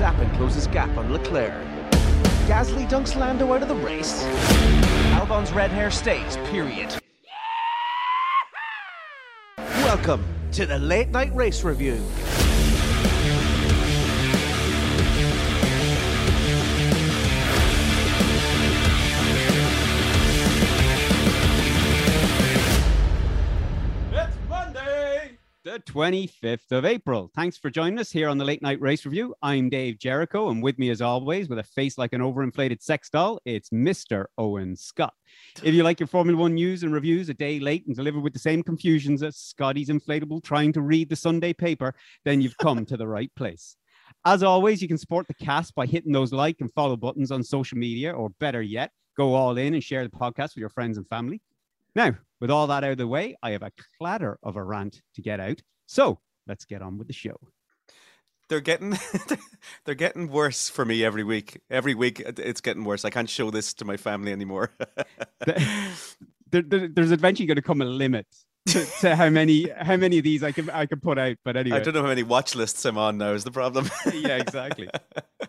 Verstappen closes gap on Leclerc. Gasly dunks Lando out of the race. Albon's red hair stays, period. Welcome to the Late Night Race Review. The 25th of April. Thanks for joining us here on the Late Night Race Review. I'm Dave Jericho, and with me, as always, with a face like an overinflated sex doll, it's Mr. Owen Scott. If you like your Formula One news and reviews a day late and delivered with the same confusions as Scotty's inflatable trying to read the Sunday paper, then you've come to the right place. As always, you can support the cast by hitting those like and follow buttons on social media, or better yet, go all in and share the podcast with your friends and family. Now, with all that out of the way, I have a clatter of a rant to get out. So let's get on with the show. they're getting they're getting worse for me every week. Every week it's getting worse. I can't show this to my family anymore. There, there- there's eventually going to come a limit to, to how many how many of these I can I can put out. But anyway, I don't know how many watch lists I'm on now is the problem. Yeah, exactly.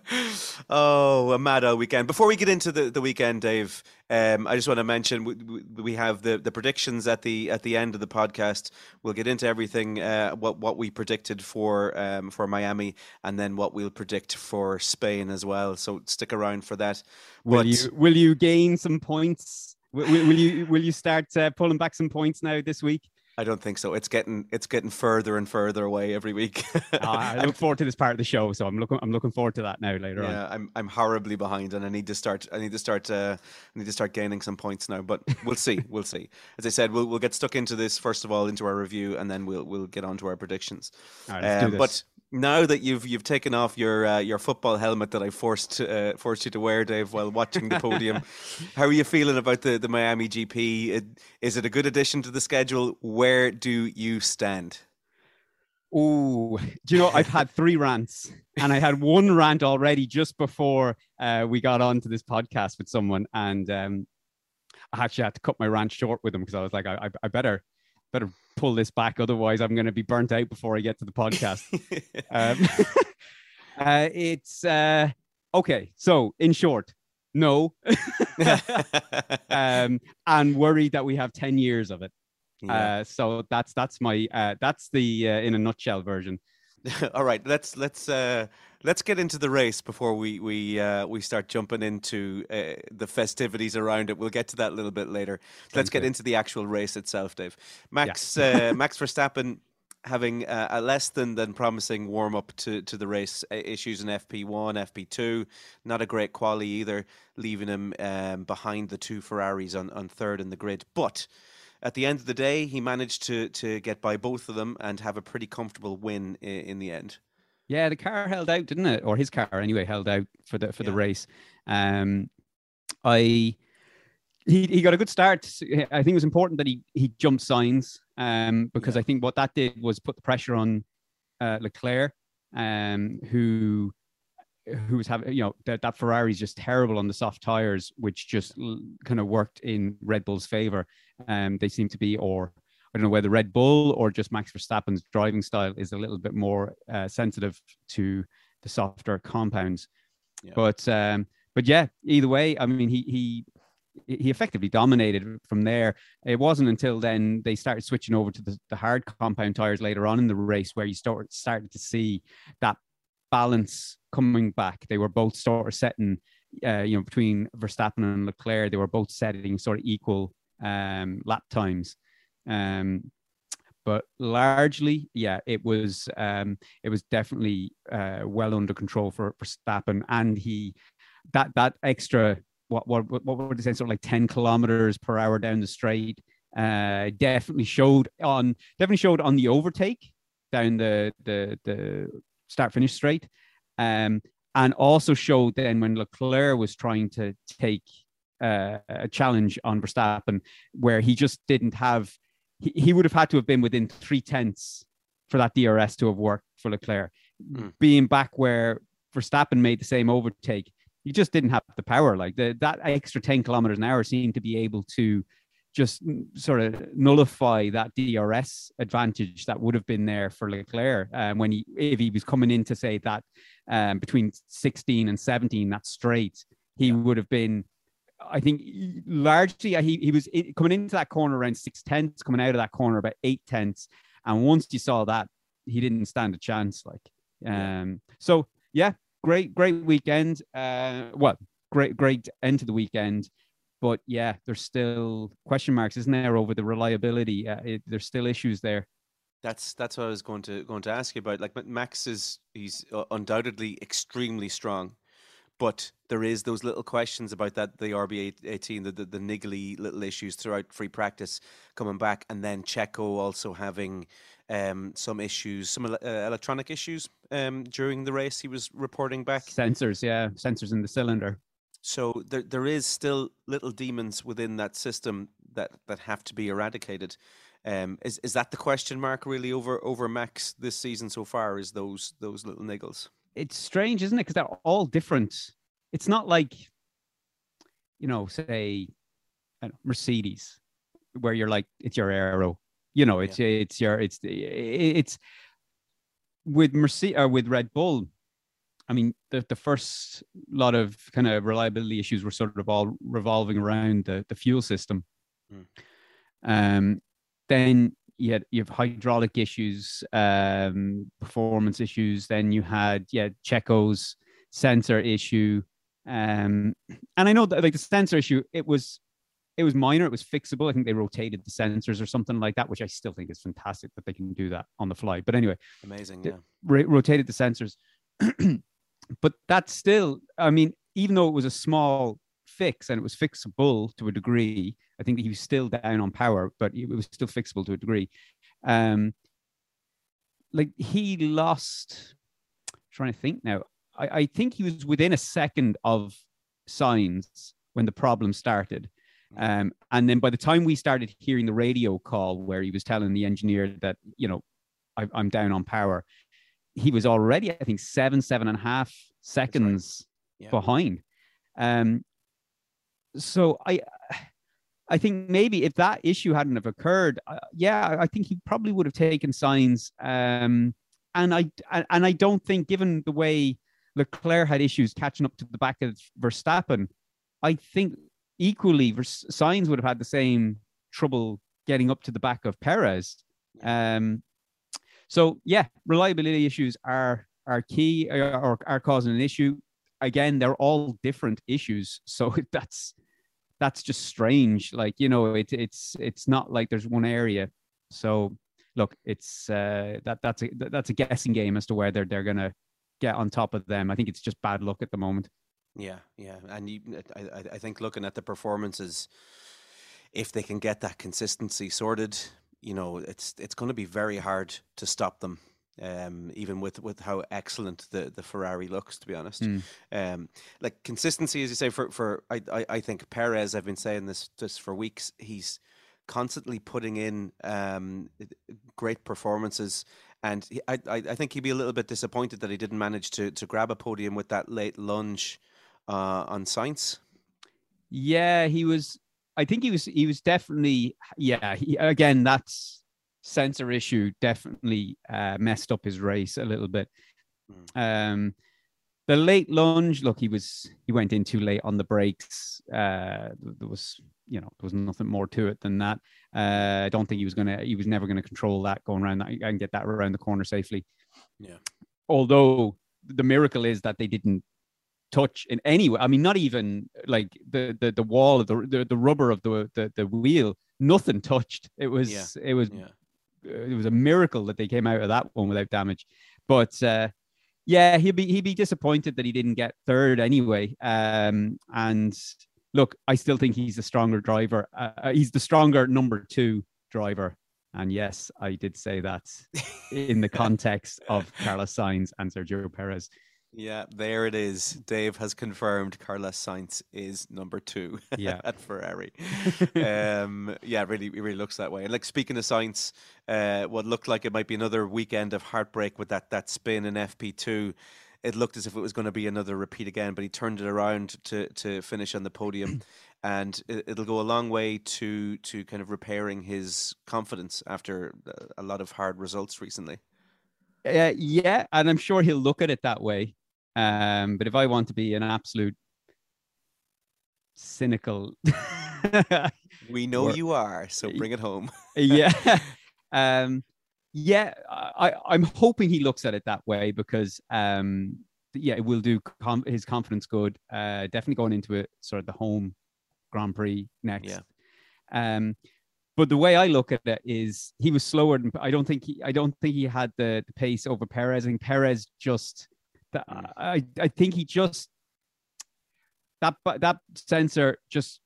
oh, a mad old weekend. Before we get into the, the weekend, Dave, um, I just want to mention we, we- we have the, the predictions at the at the end of the podcast. We'll get into everything uh, what what we predicted for um, for Miami, and then what we'll predict for Spain as well. So stick around for that. will But- you will you gain some points? Will, will you will you start uh, pulling back some points now this week? I don't think so. It's getting it's getting further and further away every week. Ah, I look forward to this part of the show, so I'm looking I'm looking forward to that now later on. yeah, I'm I'm horribly behind, and I need to start. I need to start. Uh, I need to start gaining some points now. But we'll see. we'll see. As I said, we'll we'll get stuck into this first of all into our review, and then we'll we'll get on to our predictions. All right, let's do Um, but now that you've you've taken off your uh, your football helmet that I forced uh, forced you to wear, Dave, while watching the podium, how are you feeling about the the Miami GP? Is it a good addition to the schedule? Where do you stand? Oh, do you know I've had three rants, and I had one rant already just before uh, we got on to this podcast with someone, and um, I actually had to cut my rant short with them because I was like, I, I, I better better pull this back, otherwise I'm going to be burnt out before I get to the podcast. um, uh, it's uh, okay. So, in short, no, um, and worried that we have ten years of it. Yeah. Uh, so that's that's my uh, that's the uh, in a nutshell version. All right, let's let's uh, let's get into the race before we we uh, we start jumping into uh, the festivities around it. We'll get to that a little bit later. let's get good. into the actual race itself, Dave. Max uh, Max Verstappen having uh, a less than than promising warm up to to the race. Uh, issues in FP one, FP two, not a great quali either, leaving him um, behind the two Ferraris on on third in the grid, but. At the end of the day, he managed to to get by both of them and have a pretty comfortable win in, in the end. Yeah, the car held out, didn't it? Or his car anyway held out for the for the race. Um, I he he got a good start. I think it was important that he he jumped Sainz. Um, because Yeah. I think what that did was put the pressure on uh, Leclerc, um, who who was having you know that that Ferrari's just terrible on the soft tires, which just kind of worked in Red Bull's favor. Um, they seem to be, or I don't know whether Red Bull or just Max Verstappen's driving style is a little bit more uh, sensitive to the softer compounds. Yeah. But um, but yeah, either way, I mean, he he he effectively dominated from there. It wasn't until then they started switching over to the, the hard compound tires later on in the race where you start started to see that balance coming back. They were both sort of setting, uh, you know, between Verstappen and Leclerc, they were both setting sort of equal um, lap times. Um, but largely, yeah, it was um, it was definitely uh, well under control for Verstappen, and he that that extra what what what would you say sort of like ten kilometers per hour down the straight uh, definitely showed on definitely showed on the overtake down the the the start finish straight, um, and also showed then when Leclerc was trying to take uh, a challenge on Verstappen where he just didn't have he, he would have had to have been within three tenths for that DRS to have worked for Leclerc. Mm. Being back where Verstappen made the same overtake, he just didn't have the power. Like the, that extra 10 kilometers an hour seemed to be able to just sort of nullify that DRS advantage that would have been there for Leclerc um, when he if he was coming in to say that um, between 16 and 17 that straight he yeah. would have been I think largely he, he was coming into that corner around six tenths, coming out of that corner about eight tenths. And once you saw that, he didn't stand a chance. Like, um, so yeah, great, great weekend. Uh, well, great, great end to the weekend. But yeah, there's still question marks, isn't there, over the reliability? Uh, it, there's still issues there. That's that's what I was going to going to ask you about. Like Max is he's uh, undoubtedly extremely strong but there is those little questions about that the RB18, the, the, the niggly little issues throughout free practice coming back, and then Checo also having um, some issues, some uh, electronic issues um, during the race. He was reporting back sensors, yeah, sensors in the cylinder. So there there is still little demons within that system that that have to be eradicated. Um, is is that the question mark really over over Max this season so far? Is those those little niggles? it's strange, isn't it? Because they're all different. It's not like, you know, say, know, Mercedes, where you're like it's your aero. You know, it's yeah. it's your it's it's with Mercedes or with Red Bull. I mean, the, the first lot of kind of reliability issues were sort of all revolving around the, the fuel system. Mm. Um, then you had you have hydraulic issues, um, performance issues. Then you had yeah Checo's sensor issue, um, and I know that like the sensor issue, it was it was minor, it was fixable. I think they rotated the sensors or something like that, which I still think is fantastic that they can do that on the fly. But anyway, amazing, yeah. rotated the sensors, but that's still, I mean, even though it was a small fix and it was fixable to a degree. I think he was still down on power, but it was still fixable to a degree. Um, like he lost. trying to think now. I, I think he was within a second of Sainz when the problem started. Um, and then by the time we started hearing the radio call where he was telling the engineer that, you know, I, am down on power, he was already, I think, seven, seven and a half seconds right. yeah. behind. Um, so I I think maybe if that issue hadn't have occurred, uh, yeah, I think he probably would have taken Sainz. Um, and I and I don't think, given the way Leclerc had issues catching up to the back of Verstappen, I think equally Sainz would have had the same trouble getting up to the back of Perez. Um, so yeah, reliability issues are are key uh, or are causing an issue. Again, they're all different issues, so that's that's just strange. Like you know, it, it's it's not like there's one area. So look, it's uh, that that's a that's a guessing game as to whether they're gonna get on top of them. I think it's just bad luck at the moment. Yeah, yeah, and you, I I think looking at the performances, if they can get that consistency sorted, you know, it's it's going to be very hard to stop them um, even with with how excellent the, the Ferrari looks, to be honest. Mm. Um, like consistency, as you say, for for I, I, I think Perez. I've been saying this just for weeks. He's constantly putting in um, great performances, and he, I I think he'd be a little bit disappointed that he didn't manage to to grab a podium with that late lunge uh, on Sainz. Yeah, he was. I think he was. He was definitely. Yeah. He, again, that's sensor issue definitely uh, messed up his race a little bit. Mm. Um, the late lunge, look, he was he went in too late on the brakes. Uh, there was, you know, there was nothing more to it than that. Uh, I don't think he was gonna, he was never gonna control that going around that and get that around the corner safely. Yeah. Although the miracle is that they didn't touch in any way. I mean, not even like the the, the wall of the, the the rubber of the the, the wheel. Nothing touched. It was yeah. it was yeah it was a miracle that they came out of that one without damage. But uh, yeah, he'd be he'd be disappointed that he didn't get third anyway. Um, and look, I still think he's a stronger driver. Uh, uh he's the stronger number two driver. And yes, I did say that in the context of Carlos Sainz and Sergio Perez. Yeah, there it is. Dave has confirmed Carlos Sainz is number two yeah. at Ferrari. um, yeah, really, it really looks that way. And like speaking of Sainz, uh, what looked like it might be another weekend of heartbreak with that that spin in FP2. it looked as if it was going to be another repeat again, but he turned it around to to finish on the podium, and it, will go a long way to to kind of repairing his confidence after a lot of hard results recently. Uh, yeah, and I'm sure he'll look at it that way. Um, but if I want to be an absolute cynical, we know or, you are, so bring it home. yeah, um, yeah, I, I'm hoping he looks at it that way because, um, yeah, it will do com- his confidence good. Uh, definitely going into it, sort of the home Grand Prix next. Yeah. Um, but the way I look at it is he was slower than I don't think he I don't think he had the, the pace over Perez. I think Perez just mm. I I think he just that that sensor just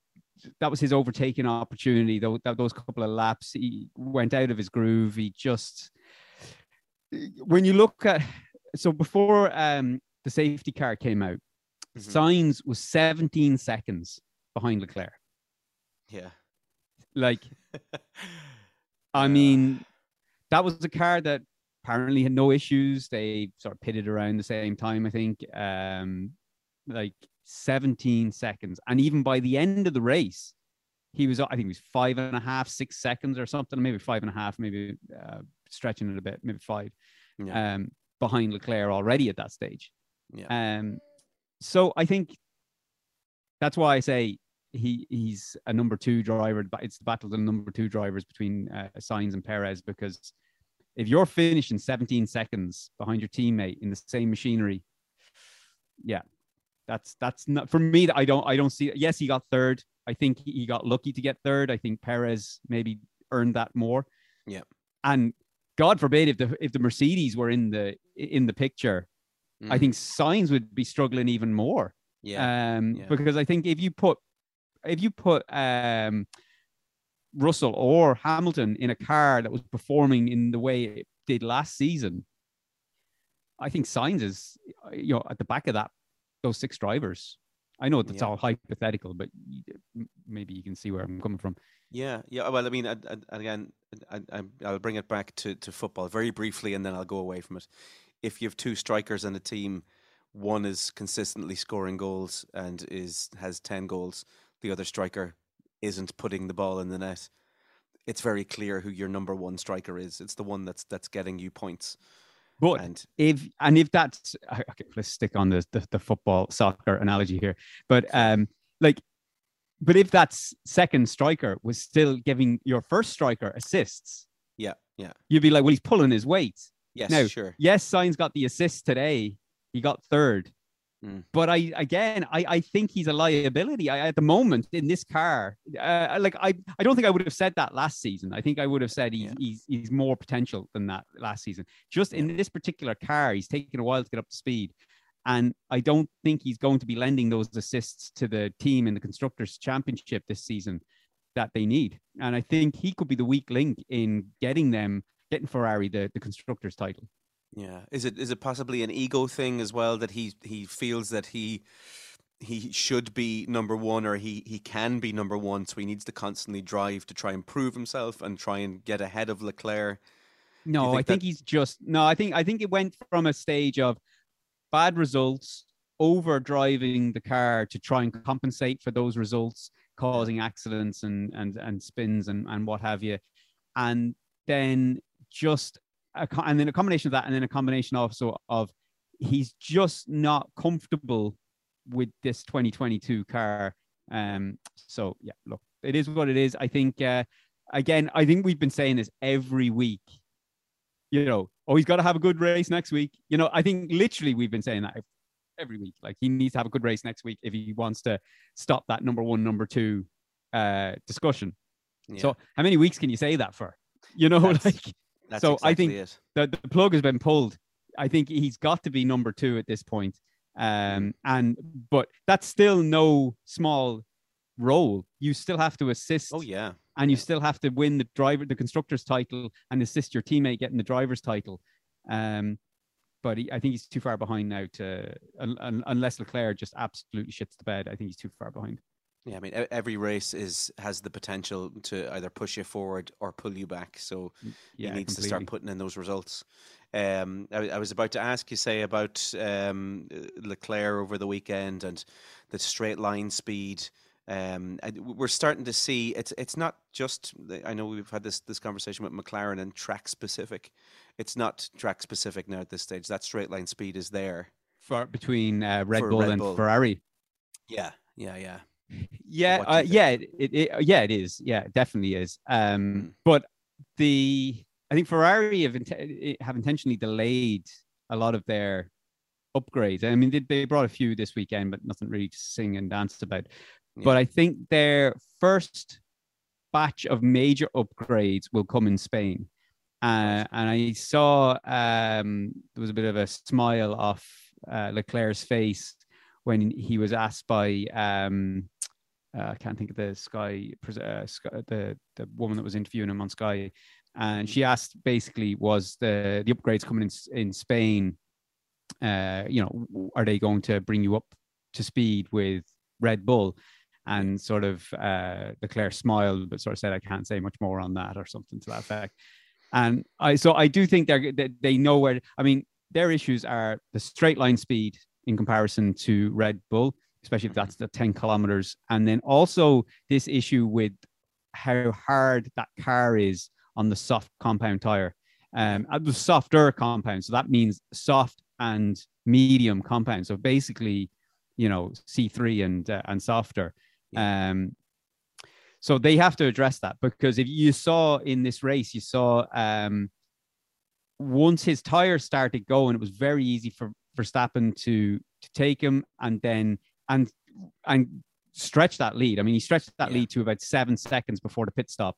that was his overtaking opportunity. Though those couple of laps, he went out of his groove. He just when you look at so before um, the safety car came out, mm-hmm. Sainz was 17 seconds behind Leclerc. Yeah, like I mean, that was a car that apparently had no issues. They sort of pitted around the same time, I think. Um, like 17 seconds. And even by the end of the race, he was, I think he was five and a half, six seconds or something, maybe five and a half, maybe uh, stretching it a bit, maybe five, yeah. um, behind Leclerc already at that stage. Yeah. Um, so I think that's why I say he he's a number two driver. It's the battle of the number two drivers between uh, Sainz and Perez because if you're finishing 17 seconds behind your teammate in the same machinery, yeah, that's that's not for me. I don't I don't see. Yes, he got third. I think he got lucky to get third. I think Perez maybe earned that more. Yeah, and God forbid if the if the Mercedes were in the in the picture, mm. I think Sainz would be struggling even more. Yeah. Um, yeah. because I think if you put if you put um Russell or Hamilton in a car that was performing in the way it did last season, I think Sainz is you know at the back of that those six drivers. I know that's yeah. all hypothetical, but maybe you can see where I'm coming from. Yeah, yeah. Well, I mean, I, I, again, I, will bring it back to, to football very briefly, and then I'll go away from it. If you have two strikers in a team, one is consistently scoring goals and is has ten goals, the other striker isn't putting the ball in the net. It's very clear who your number one striker is. It's the one that's that's getting you points. But and, if and if that's okay, let's stick on the, the, the football soccer analogy here. But um, like, but if that second striker was still giving your first striker assists, yeah, yeah, you'd be like, well, he's pulling his weight. Yes, now, sure. Yes, Sainz got the assist today. He got third. Mm. But I again, I, I think he's a liability I, at the moment in this car. Uh, like I, I don't think I would have said that last season. I think I would have said he, yeah. he's he's more potential than that last season. Just in this particular car, he's taken a while to get up to speed, and I don't think he's going to be lending those assists to the team in the constructors' championship this season that they need. And I think he could be the weak link in getting them getting Ferrari the the constructors' title. Yeah, is it is it possibly an ego thing as well that he he feels that he he should be number one or he he can be number one, so he needs to constantly drive to try and prove himself and try and get ahead of Leclerc. No, think I think he's just no. I think I think it went from a stage of bad results, over driving the car to try and compensate for those results, causing accidents and and and spins and and what have you, and then just a, and then a combination of that, and then a combination also of he's just not comfortable with this 2022 car. Um, so yeah, look, it is what it is. I think uh, again, I think we've been saying this every week. You know, oh, he's got to have a good race next week. You know, I think literally we've been saying that every week. Like he needs to have a good race next week if he wants to stop that number one, number two uh, discussion. Yeah. So how many weeks can you say that for? You know, That's, like that's so exactly I think it. the, the plug has been pulled. I think he's got to be number two at this point. Um, and but that's still no small role. You still have to assist. Oh yeah, and you still have to win the driver, the constructor's title, and assist your teammate getting the driver's title. Um, but he, I think he's too far behind now to un, un, unless Leclerc just absolutely shits the bed. I think he's too far behind. Yeah, I mean, every race is has the potential to either push you forward or pull you back. So Yeah, he needs to start putting in those results. Um, I, I was about to ask you, say, about um, Leclerc over the weekend and the straight line speed. Um, we're starting to see it's it's not just. I know we've had this this conversation with McLaren and track specific. It's not track specific now at this stage. That straight line speed is there. for between uh, Red Bull Red and Ferrari. Yeah, yeah, yeah. Yeah, What do you uh, yeah, it, it, yeah, it is. Yeah, it definitely is. Um, Mm. but the I think Ferrari have int- have intentionally delayed a lot of their upgrades. I mean, they, they brought a few this weekend, but nothing really to sing and dance about. But I think their first batch of major upgrades will come in Spain. Uh, and I saw um, there was a bit of a smile off uh, Leclerc's face when he was asked by um, uh, I can't think of the Sky, uh, Sky the the woman that was interviewing him on Sky, and she asked basically was the the upgrades coming in in Spain, uh, you know, are they going to bring you up to speed with Red Bull? And sort of uh, Leclerc smiled, but sort of said, "I can't say much more on that," or something to that effect. And I so I do think they're they, they know where. I mean, their issues are the straight line speed in comparison to Red Bull, especially if that's the 10 kilometers. And then also this issue with how hard that car is on the soft compound tire. Um, uh, the softer compound. So that means soft and medium compound. So basically, you know, C3 and uh, and softer. Um, so they have to address that because if you saw in this race, you saw um, once his tires started going, it was very easy for Verstappen to to take him and then and and stretch that lead. I mean, he stretched that Yeah. lead to about seven seconds before the pit stop.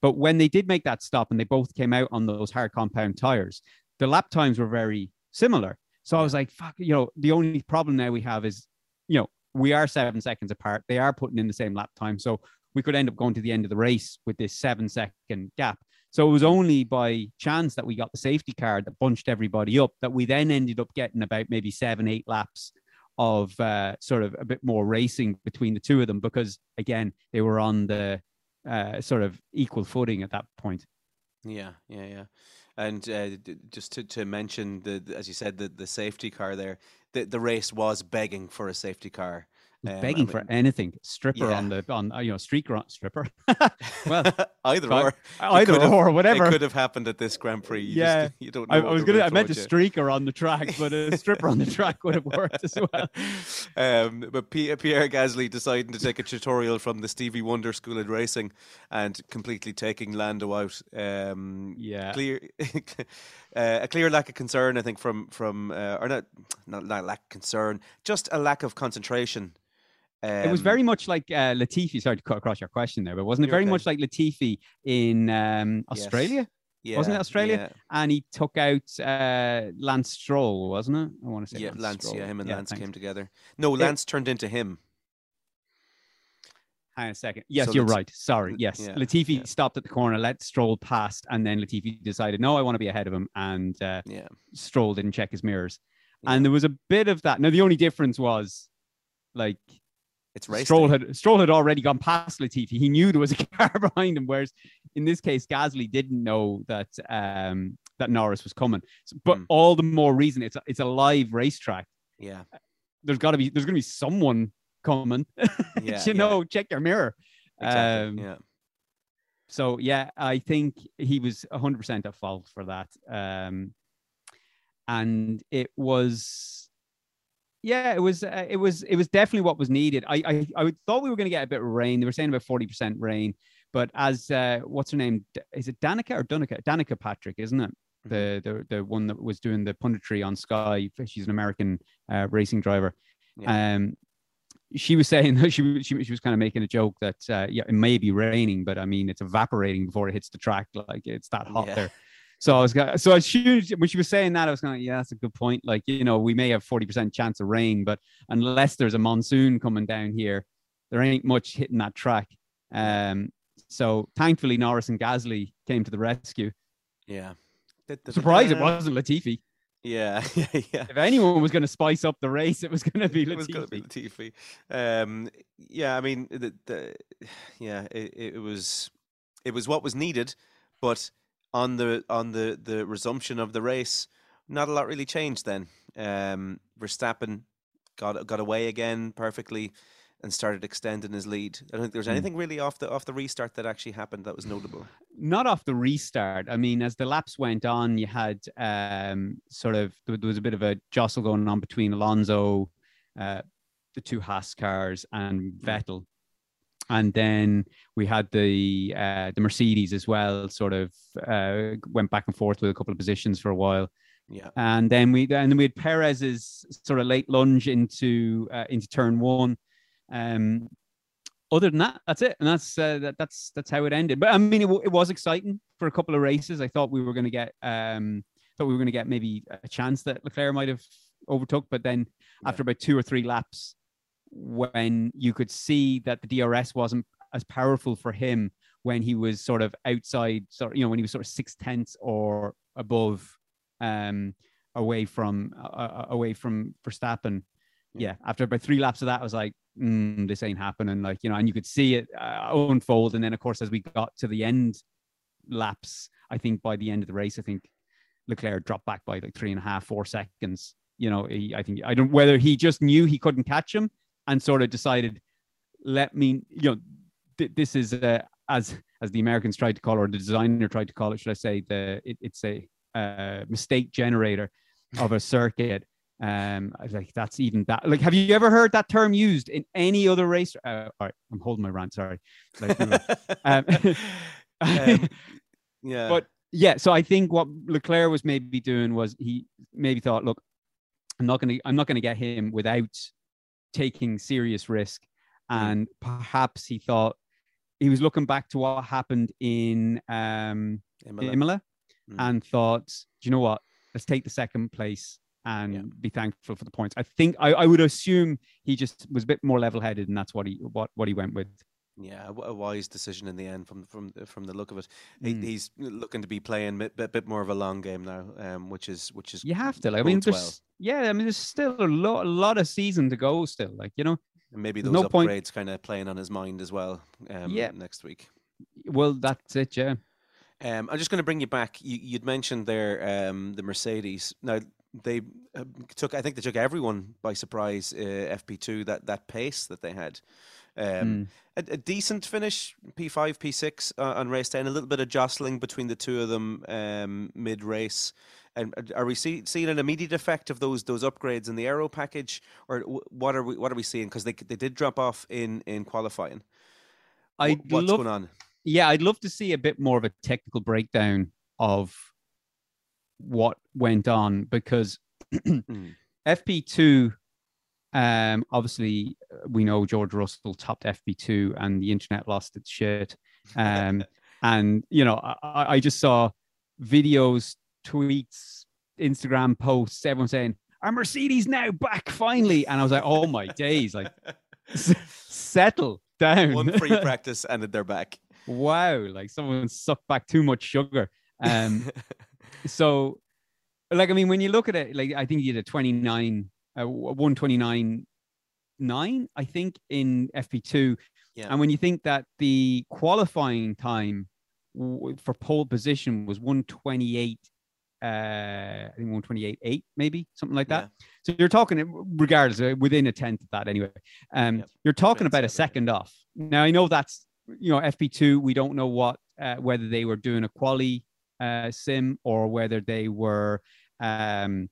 But when they did make that stop and they both came out on those hard compound tires, the lap times were very similar. So I was like, fuck, you know, the only problem now we have is, you know, we are seven seconds apart. They are putting in the same lap time. So we could end up going to the end of the race with this seven second gap. So it was only by chance that we got the safety car that bunched everybody up that we then ended up getting about maybe seven, eight laps of uh, sort of a bit more racing between the two of them because again they were on the uh, sort of equal footing at that point. Yeah, yeah, yeah. And uh, just to, to mention the, the- as you said, the, the safety car there, the, the race was begging for a safety car. Um, I begging for anything, stripper Yeah. on the on uh, you know street stripper. well, either God, or, either have- or whatever. it could have happened at this Grand Prix. You Yeah. just, you don't. Know I, I was gonna. I meant a streaker on the track, but a stripper on the track would have worked as well. um, but P- Pierre Gasly deciding to take a tutorial from the Stevie Wonder School of Racing and completely taking Lando out. Um, Yeah, clear uh, a clear lack of concern i think from from uh, or not not not lack of concern just a lack of concentration it was Um, very much like uh, Latifi. Sorry to cut across your question there, but wasn't it very okay. much like Latifi in um, Yes. Australia? yeah, wasn't it Australia? yeah, And he took out uh, Lance Stroll, wasn't it? I want to say yeah, lance Stroll. yeah him and lance thanks. came together no lance turned into him Hang on a second. Yes, So you're right. Sorry. Yes. yeah, Latifi yeah. stopped at the corner, let Stroll past, and then Latifi decided, no, I want to be ahead of him. And uh, yeah Stroll didn't check his mirrors. Yeah. And there was a bit of that. Now, the only difference was like it's race Stroll day. had Stroll had already gone past Latifi. He knew there was a car behind him, whereas in this case, Gasly didn't know that um, that Norris was coming. So, but Mm. all the more reason it's a, it's a live racetrack. yeah There's got to be there's going to be someone coming. yeah you yeah, know, check your mirror. exactly, um, yeah So yeah, I think he was 100% at fault for that. Um, and it was, yeah, it was, uh, it was, it was definitely what was needed. I, I, I thought we were going to get a bit of rain. They were saying about 40% rain, but as uh, what's her name? Is it Danica or Dunica? Danica Patrick, isn't it? Mm-hmm. The, the the one that was doing the punditry on Sky. She's an American uh, racing driver. Um, she was saying that she, was- she, was- she was kind of making a joke that uh, yeah, it may be raining, but I mean it's evaporating before it hits the track. Like it's that hot Yeah. there. So I was going so as she, when she was saying that, I was going, yeah, that's a good point. Like you know, we may have forty percent chance of rain, but unless there's a monsoon coming down here, there ain't much hitting that track. Um, so thankfully, Norris and Gasly came to the rescue. yeah Surprised it wasn't Latifi. Yeah, yeah, yeah. If anyone was going to spice up the race, it was going to be It was going to be Latifi. Latifi. Um, yeah, I mean, the, the, yeah, it, it was it was what was needed, but on the on the the resumption of the race, not a lot really changed. Then um, Verstappen got got away again perfectly and started extending his lead. I don't think there was Mm. anything really off the off the restart that actually happened that was notable. Not off the restart. I mean, as the laps went on, you had um, sort of there there was a bit of a jostle going on between Alonso, uh, the two Haas cars, and Vettel. And then we had the uh, the Mercedes as well. Sort of uh, went back and forth with a couple of positions for a while. Yeah, and then we and then we had Perez's sort of late lunge into uh, into turn one. Um, other than that, that's it, and that's uh, that, that's that's how it ended. But I mean, it, w- it was exciting for a couple of races. I thought we were going to get um, thought we were going to get maybe a chance that Leclerc might have overtook, but then Yeah. after about two or three laps, when you could see that the DRS wasn't as powerful for him when he was sort of outside, sort of, you know, when he was sort of six tenths or above um, away from uh, away from Verstappen. Yeah, after about three laps of that, I was like, mm, "This ain't happening." Like you know, and you could see it uh, unfold. And then, of course, as we got to the end laps, I think by the end of the race, I think Leclerc dropped back by like three and a half, four seconds. You know, he, I think I don't whether he just knew he couldn't catch him and sort of decided, let me, you know, th- this is uh, as as the Americans tried to call it, or the designer tried to call it, should I say, the it, it's a uh, mistake generator of a circuit. Um, I was like, that's even that. Like, have you ever heard that term used in any other race? Uh, all right, I'm holding my rant. Sorry. Like, um, Um, yeah, but yeah, so I think what Leclerc was maybe doing was he maybe thought, look, I'm not gonna I'm not gonna get him without taking serious risk. And perhaps he thought he was looking back to what happened in um Imola. Imola Mm. and thought, do you know what? Let's take the second place and Yeah. be thankful for the points. I think I, I would assume he just was a bit more level headed and that's what he what, what he went with. Yeah, a wise decision in the end from from from the look of it. He, Mm. He's looking to be playing a bit, bit more of a long game now, um, which is which is You have to. Like, I mean, there's well. yeah, I mean, there's still a lot, a lot of season to go. Still, like you know, and maybe those no upgrades kind of playing on his mind as well. Um, Yeah. next week. well, that's it. Yeah, Um, I'm just going to bring you back. You, you'd mentioned there um, the Mercedes. Now they uh, took, I think they took everyone by surprise. Uh, FP2 that that pace that they had. Um, Mm. a, a decent finish, P5, P6 uh, on race 10. A little bit of jostling between the two of them um, mid race. And are we see, seeing an immediate effect of those those upgrades in the aero package, or what are we what are we seeing? Because they they did drop off in in qualifying. I'd What's love, going on? yeah, I'd love to see a bit more of a technical breakdown of what went on because Mm. FP2, um, obviously we know George Russell topped FP2 and the internet lost its shit. Um, and you know, I, I just saw videos, tweets, Instagram posts, everyone saying, our Mercedes now back finally?" And I was like, "Oh my days! Like, s- settle down." One free practice and they're back. wow! Like someone sucked back too much sugar. Um, so, like, I mean, when you look at it, like, I think he did a twenty nine, uh, one twenty nine I think, in FP2. Yeah. And when you think that the qualifying time for pole position was 128, uh, I think 128, 8, maybe something like that. So you're talking, regardless, uh, within a tenth of that anyway. Um, Yep. You're talking about a second off. Now, I know that's, you know, FP2, we don't know what, uh, whether they were doing a quali uh, sim or whether they were, um,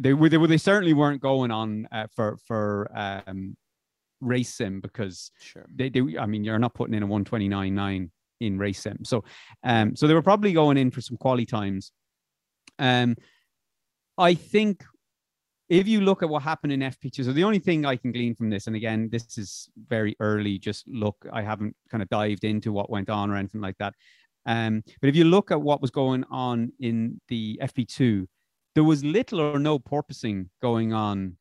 they were, they, were, they certainly weren't going on uh, for, for, um, race sim because Sure. they do. I mean, you're not putting in a 129.9 in race sim. So, um, so they were probably going in for some quality times. Um, I think if you look at what happened in FP2, so the only thing I can glean from this, and again, this is very early, just look, I haven't kind of dived into what went on or anything like that. Um, but if you look at what was going on in the FP2, there was little or no porpoising going on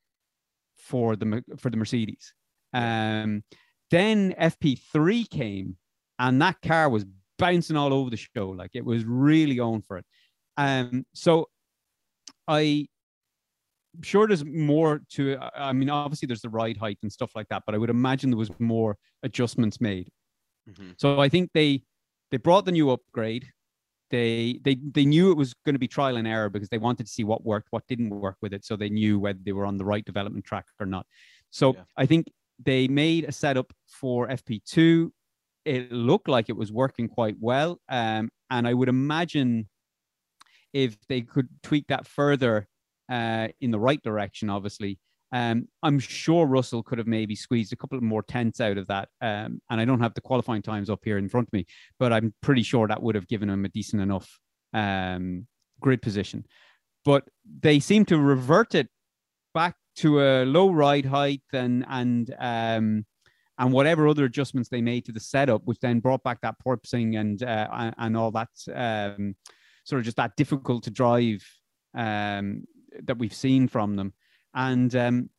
for the for the Mercedes. Um, then FP3 came, and that car was bouncing all over the show. Like it was really going for it. Um, so I'm sure there's more to I mean, obviously there's the ride height and stuff like that, but I would imagine there was more adjustments made. Mm-hmm. So I think they they brought the new upgrade. They they they knew it was going to be trial and error because they wanted to see what worked, what didn't work with it, so they knew whether they were on the right development track or not. So yeah. I think they made a setup for FP2. It looked like it was working quite well, um, and I would imagine if they could tweak that further uh, in the right direction, obviously, um, I'm sure Russell could have maybe squeezed a couple more tenths out of that. Um, and I don't have the qualifying times up here in front of me, but I'm pretty sure that would have given him a decent enough um, grid position. But they seem to revert it back to a low ride height and and um, and whatever other adjustments they made to the setup, which then brought back that porpoising and uh, and all that um, sort of just that difficult to drive um, that we've seen from them and um,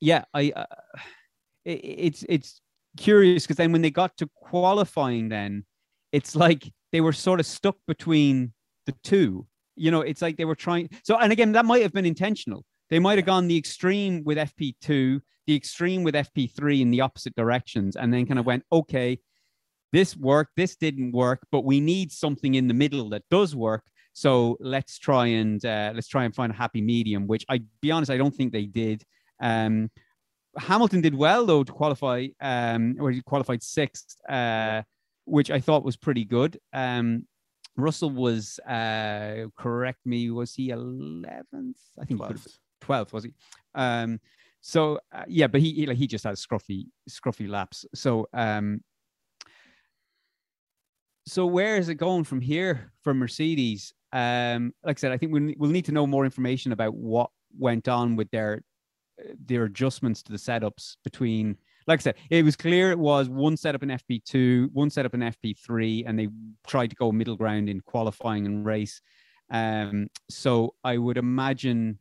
yeah, I uh, it, it's it's curious because then when they got to qualifying, then it's like they were sort of stuck between the two. You know, it's like they were trying. So, and again, that might have been intentional. They might have gone the extreme with FP2, the extreme with FP3 in the opposite directions, and then kind of went, okay, this worked, this didn't work, but we need something in the middle that does work. So let's try and uh, let's try and find a happy medium. Which I be honest, I don't think they did. Um, Hamilton did well though to qualify, um, or he qualified sixth, uh, which I thought was pretty good. Um, Russell was uh, correct me, was he eleventh? I think 12th. twelfth was he? Um, so uh, yeah, but he, he like he just had scruffy scruffy laps. So um, so where is it going from here for Mercedes? Um, like I said, I think we'll, need to know more information about what went on with their their adjustments to the setups between. Like I said, it was clear it was one setup in FP2, one setup in FP3, and they tried to go middle ground in qualifying and race. Um, so I would imagine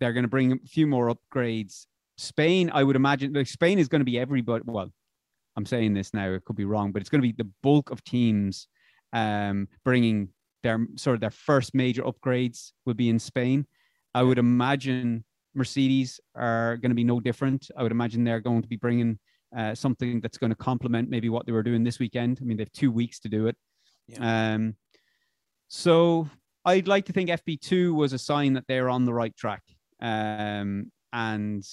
they're going to bring a few more upgrades. Spain, I would imagine, like Spain is going to be everybody. Well, I'm saying this now, it could be wrong, but it's going to be the bulk of teams um, bringing their sort of their first major upgrades will be in Spain. I would imagine Mercedes are going to be no different. I would imagine they're going to be bringing uh, something that's going to complement maybe what they were doing this weekend. I mean, they have two weeks to do it. Yeah. Um, so I'd like to think FP2 was a sign that they're on the right track. Um, and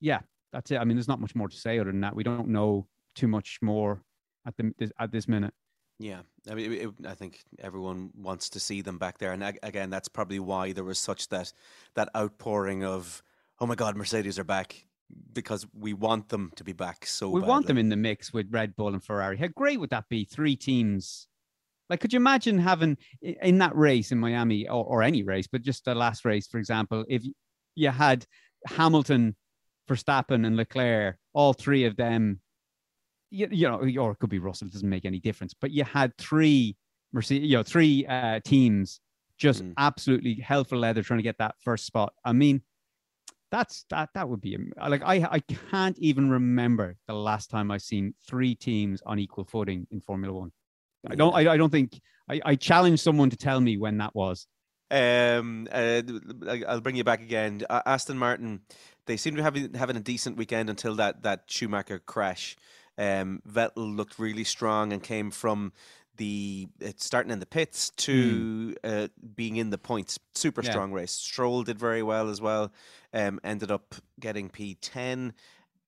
yeah, that's it. I mean, there's not much more to say other than that. We don't know too much more at the at this minute. Yeah, I mean, it, it, I think everyone wants to see them back there, and again, that's probably why there was such that that outpouring of, "Oh my God, Mercedes are back!" Because we want them to be back so. We badly. want them in the mix with Red Bull and Ferrari. How great would that be? Three teams. Like, could you imagine having in that race in Miami, or, or any race, but just the last race, for example, if you had Hamilton, Verstappen, and Leclerc, all three of them you, you know, or it could be Russell. It doesn't make any difference. But you had three Mercedes, you know, three uh, teams just mm. absolutely hell for leather trying to get that first spot. I mean, that's that that would be like I I can't even remember the last time I've seen three teams on equal footing in Formula One. I don't I, I don't think I, I challenge someone to tell me when that was. Um, uh, I'll bring you back again. Aston Martin, they seem to have having a decent weekend until that that Schumacher crash. Um, Vettel looked really strong and came from the uh, starting in the pits to mm. uh, being in the points. Super yeah. strong race. Stroll did very well as well. Um, ended up getting P10,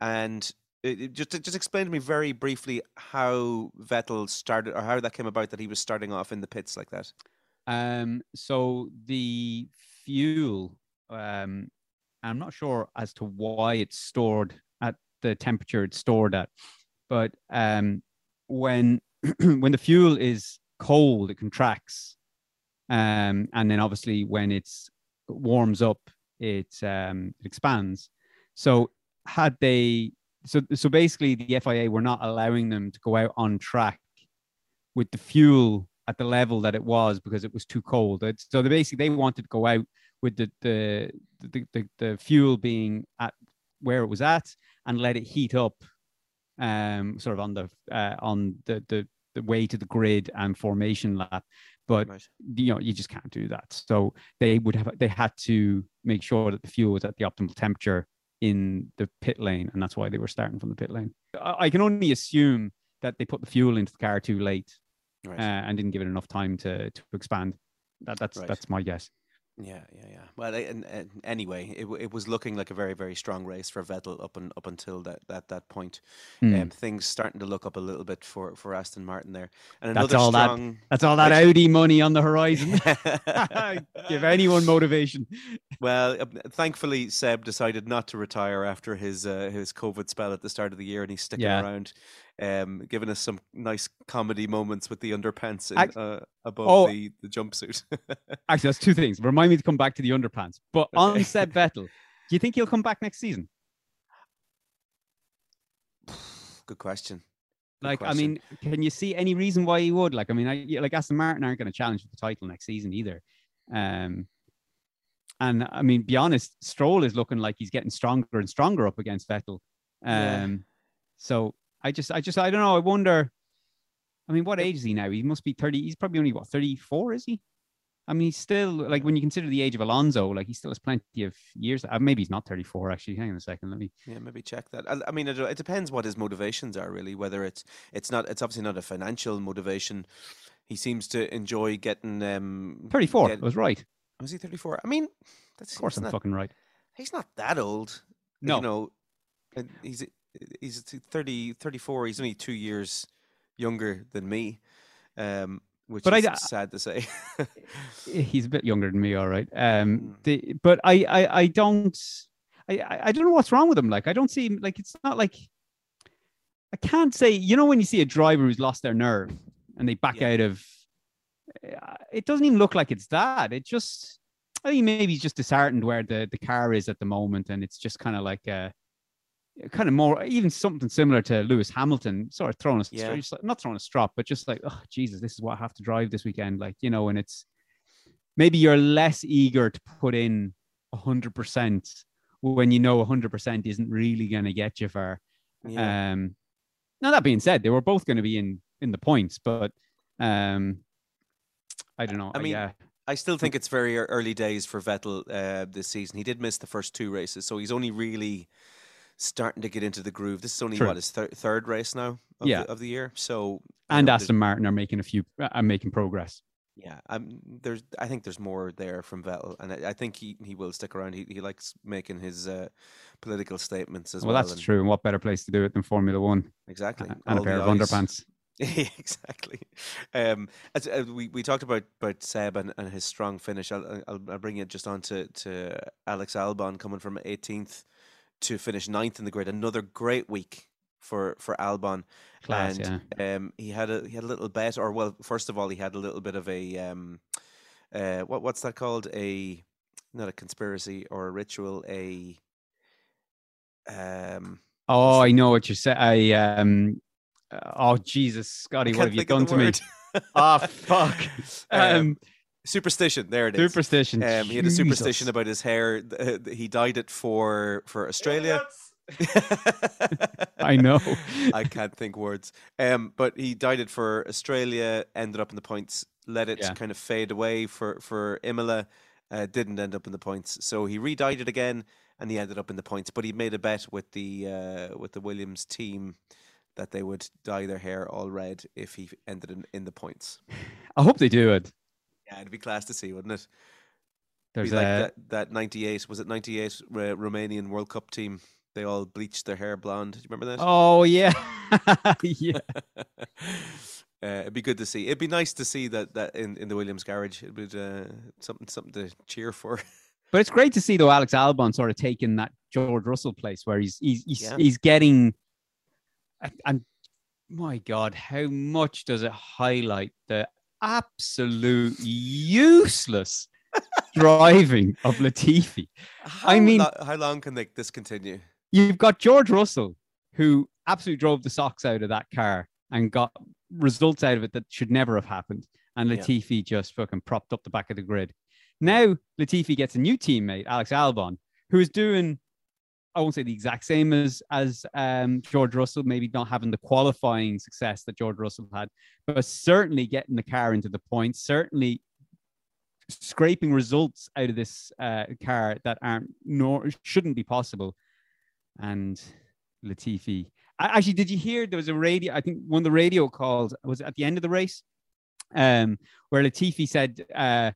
and it, just just explain to me very briefly how Vettel started or how that came about that he was starting off in the pits like that. Um, so the fuel, um, I'm not sure as to why it's stored at the temperature it's stored at. But um, when when the fuel is cold, it contracts, um, and then obviously when it's warms up, it, um, it expands. So had they so so basically the FIA were not allowing them to go out on track with the fuel at the level that it was because it was too cold. So they basically they wanted to go out with the the the, the, the fuel being at where it was at and let it heat up um, sort of on the uh, on the, the the way to the grid and formation lap. but Right. you know you just can't do that. So they would have they had to make sure that the fuel was at the optimal temperature in the pit lane, and that's why they were starting from the pit lane. I, can only assume that they put the fuel into the car too late Right. uh, and didn't give it enough time to to expand. That, that's Right. that's my guess. Yeah, yeah, yeah. Well, and, and anyway, it, it was looking like a very, very strong race for Vettel up and up until that that, that point. Hmm. Um, things starting to look up a little bit for, for Aston Martin there, and That's another all that- That's all that Audi money on the horizon. Give anyone motivation. well, uh, thankfully, Seb decided not to retire after his uh, his COVID spell at the start of the year, and he's sticking Yeah. around, um, giving us some nice comedy moments with the underpants in, uh, above Oh. the, the jumpsuit. Actually, that's two things. Remind me to come back to the underpants. But on Okay. Seb Vettel, do you think he'll come back next season? Good question. Good Like, I mean, can you see any reason why he would? Like, I mean, I, yeah, like Aston Martin aren't going to challenge for the title next season either. Um, and I mean, be honest, Stroll is looking like he's getting stronger and stronger up against Vettel. Yeah. Um, so I just, I just, I don't know. I wonder. I mean, what age is he now? He must be thirty. He's probably only what thirty-four, is he? I mean, he's still like when you consider the age of Alonso, like he still has plenty of years. Uh, maybe he's not thirty-four actually. Hang on a second, let me. Yeah, maybe check that. I, I mean, it, it depends what his motivations are really. Whether it's it's not it's obviously not a financial motivation. He seems to enjoy getting um. Thirty-four. get- I was right. was he thirty four? I mean, that's Of course, I'm not, fucking right. he's not that old. No. you know, he's he's 30, 34. He's only two years younger than me, um, which But is d- sad to say. he's a bit younger than me, all right. Um, Mm. the, but I, I, I don't, I, I I don't know what's wrong with him. Like, I don't see him. Like, it's not like I can't say. You know, when you see a driver who's lost their nerve and they back Yeah. out of, uh, it doesn't even look like it's that. It just, I think maybe he's just disheartened where the the car is at the moment, and it's just kind of like a. Kind of more, even something similar to Lewis Hamilton, sort of throwing a, Yeah. just like- not throwing a strop, but just like, oh Jesus, this is what I have to drive this weekend. Like, you know, and it's maybe you're less eager to put in 100% when you know 100% isn't really going to get you far. yeah. Um, now, that being said, they were both going to be in in the points, but um, I don't know. I mean, yeah, I still think it's very early days for Vettel uh, this season. He did miss the first two races, so he's only really starting to get into the groove. This is only True. what his thir- third race now of, Yeah. the, of the year. So and know, Aston Martin are making a few, are making progress. yeah, um, there's I think there's more there from Vettel, and I, I think he, he will stick around. He he likes making his uh, political statements as Well, well. that's and- true. And what better place to do it than Formula One Exactly, and a pair of eyes. underpants? exactly. Um, as, uh, we we talked about about Seb and, and his strong finish. I'll, I'll I'll bring it just on to, to Alex Albon coming from 18th to finish ninth in the grid. Another great week for for Albon. Class, and yeah. um, he had a he had a little bet, or well, first of all, he had a little bit of a um, uh, what what's that called? A not a conspiracy or a ritual. A um, Oh, I know what you're saying. I um, oh Jesus, Scotty, what have you done to me? word. Ah, fuck. Um, superstition. There it is. superstition. Um, he had a superstition Jesus. about his hair. uh, He dyed it for for Australia. I know. I can't think words. Um, but he dyed it for Australia. Ended up in the points. Let it Yeah. kind of fade away for for Imola. Uh, didn't end up in the points. So he re-dyed it again, and he ended up in the points. But he made a bet with the uh, with the Williams team that they would dye their hair all red if he ended in, in the points. I hope they do it. Yeah, it'd be class to see, wouldn't it? There's be like a that, that 98 was it 98 uh, Romanian World Cup team? They all bleached their hair blonde. Do you remember that? Oh yeah, yeah. uh, it'd be good to see. It'd be nice to see that that in, in the Williams garage. It would uh, something something to cheer for. But it's great to see though Alex Albon sort of taking that George Russell place where he's he's he's, Yeah. he's getting and- and my God, how much does it highlight the absolute useless driving of Latifi? how mean- lo- how long can they, this continue You've got George Russell, who absolutely drove the socks out of that car and got results out of it that should never have happened. And Yeah. Latifi just fucking propped up the back of the grid. Now Latifi gets a new teammate, Alex Albon, who is doing I won't say the exact same as as um, George Russell, maybe not having the qualifying success that George Russell had, but certainly getting the car into the points, certainly scraping results out of this uh, car that aren't nor shouldn't be possible. And Latifi, actually, did you hear there was a radio? I think one of the radio calls was at the end of the race, um, where Latifi said. Uh,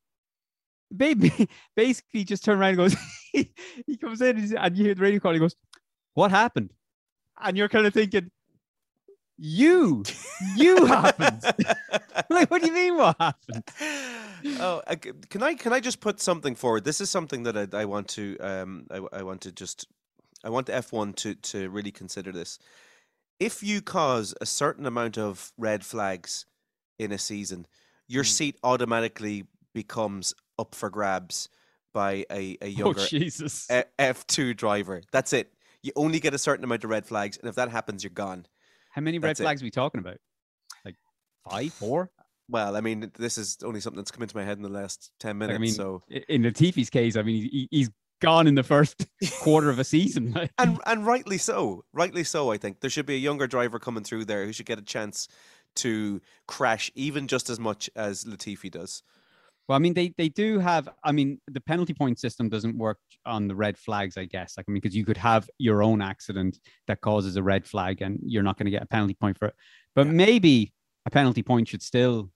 baby basically just turned around and goes, he, comes in and you hear the radio call, he goes, What happened? And you're kind of thinking, You, you happened. like, what do you mean what happened? Oh, can I can I just put something forward? This is something that I, I want to um I, I want to just I want F1 to to really consider this. If you cause a certain amount of red flags in a season, your mm. seat automatically becomes up for grabs by a, a oh, younger oh, Jesus. F2 driver. That's it. You only get a certain amount of red flags, and if that happens, you're gone. How many red flags it. are we talking about? Like five, four? Well, I mean, this is only something that's come into my head in the last 10 minutes. Like, I mean, so in Latifi's case, I mean, he, he's gone in the first quarter of a season. and and rightly so. Rightly so, I think. There should be a younger driver coming through there who should get a chance to crash even just as much as Latifi does. Well, I mean, they they do have. I mean, the penalty point system doesn't work on the red flags, I guess. Like, I mean, because you could have your own accident that causes a red flag, and you're not going to get a penalty point for it. But yeah. maybe a penalty point should still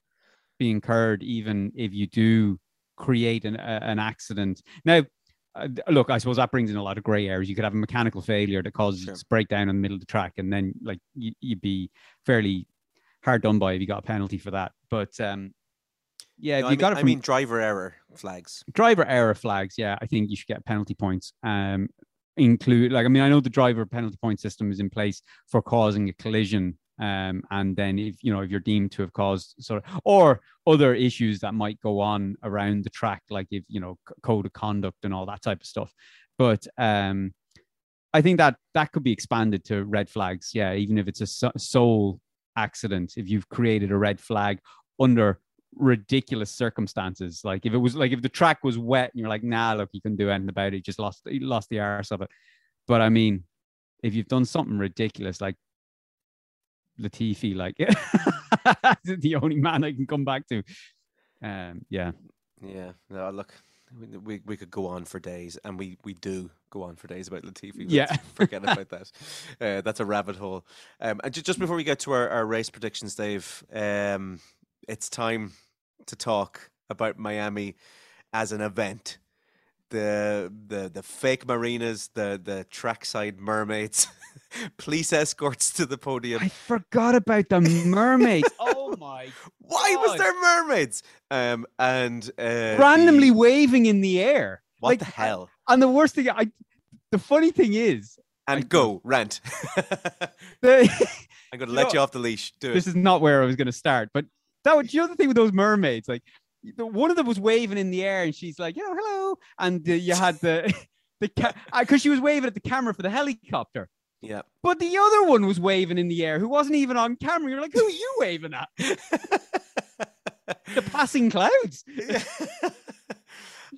be incurred, even if you do create an a, an accident. Now, uh, look, I suppose that brings in a lot of gray areas. You could have a mechanical failure that causes sure. breakdown in the middle of the track, and then like you, would be fairly hard done by if you got a penalty for that. But um, yeah, no, you I got mean, it. From, I mean, driver error flags. Driver error flags. Yeah, I think you should get penalty points. Um, include like I mean, I know the driver penalty point system is in place for causing a collision. Um, and then if you know if you're deemed to have caused sort of or other issues that might go on around the track, like if you know code of conduct and all that type of stuff. But um, I think that that could be expanded to red flags. Yeah, even if it's a sole accident, if you've created a red flag under ridiculous circumstances. Like if it was like if the track was wet and you're like, nah, look, you couldn't do anything about it. You just lost you lost the arse of it. But I mean, if you've done something ridiculous like Latifi, like the only man I can come back to. Um, yeah. Yeah. No, look, we, we could go on for days, and we, we do go on for days about Latifi. Let's yeah, forget about that. Uh, that's a rabbit hole. Um, and just before we get to our, our race predictions, Dave, um, it's time to talk about Miami as an event. The the the fake marinas, the the trackside mermaids, police escorts to the podium. I forgot about the mermaids. oh my! Why God. was there mermaids? Um, and uh, randomly the... waving in the air. What like, the hell? And the worst thing, I the funny thing is, and I, go rant. the, I'm going to let know, you off the leash. Do this it. is not where I was going to start, but that was the other thing with those mermaids. Like one of them was waving in the air, and she's like, "You know, hello," and uh, you had the the because ca- she was waving at the camera for the helicopter. Yeah. But the other one was waving in the air, who wasn't even on camera. You're like, who are you waving at? the passing clouds.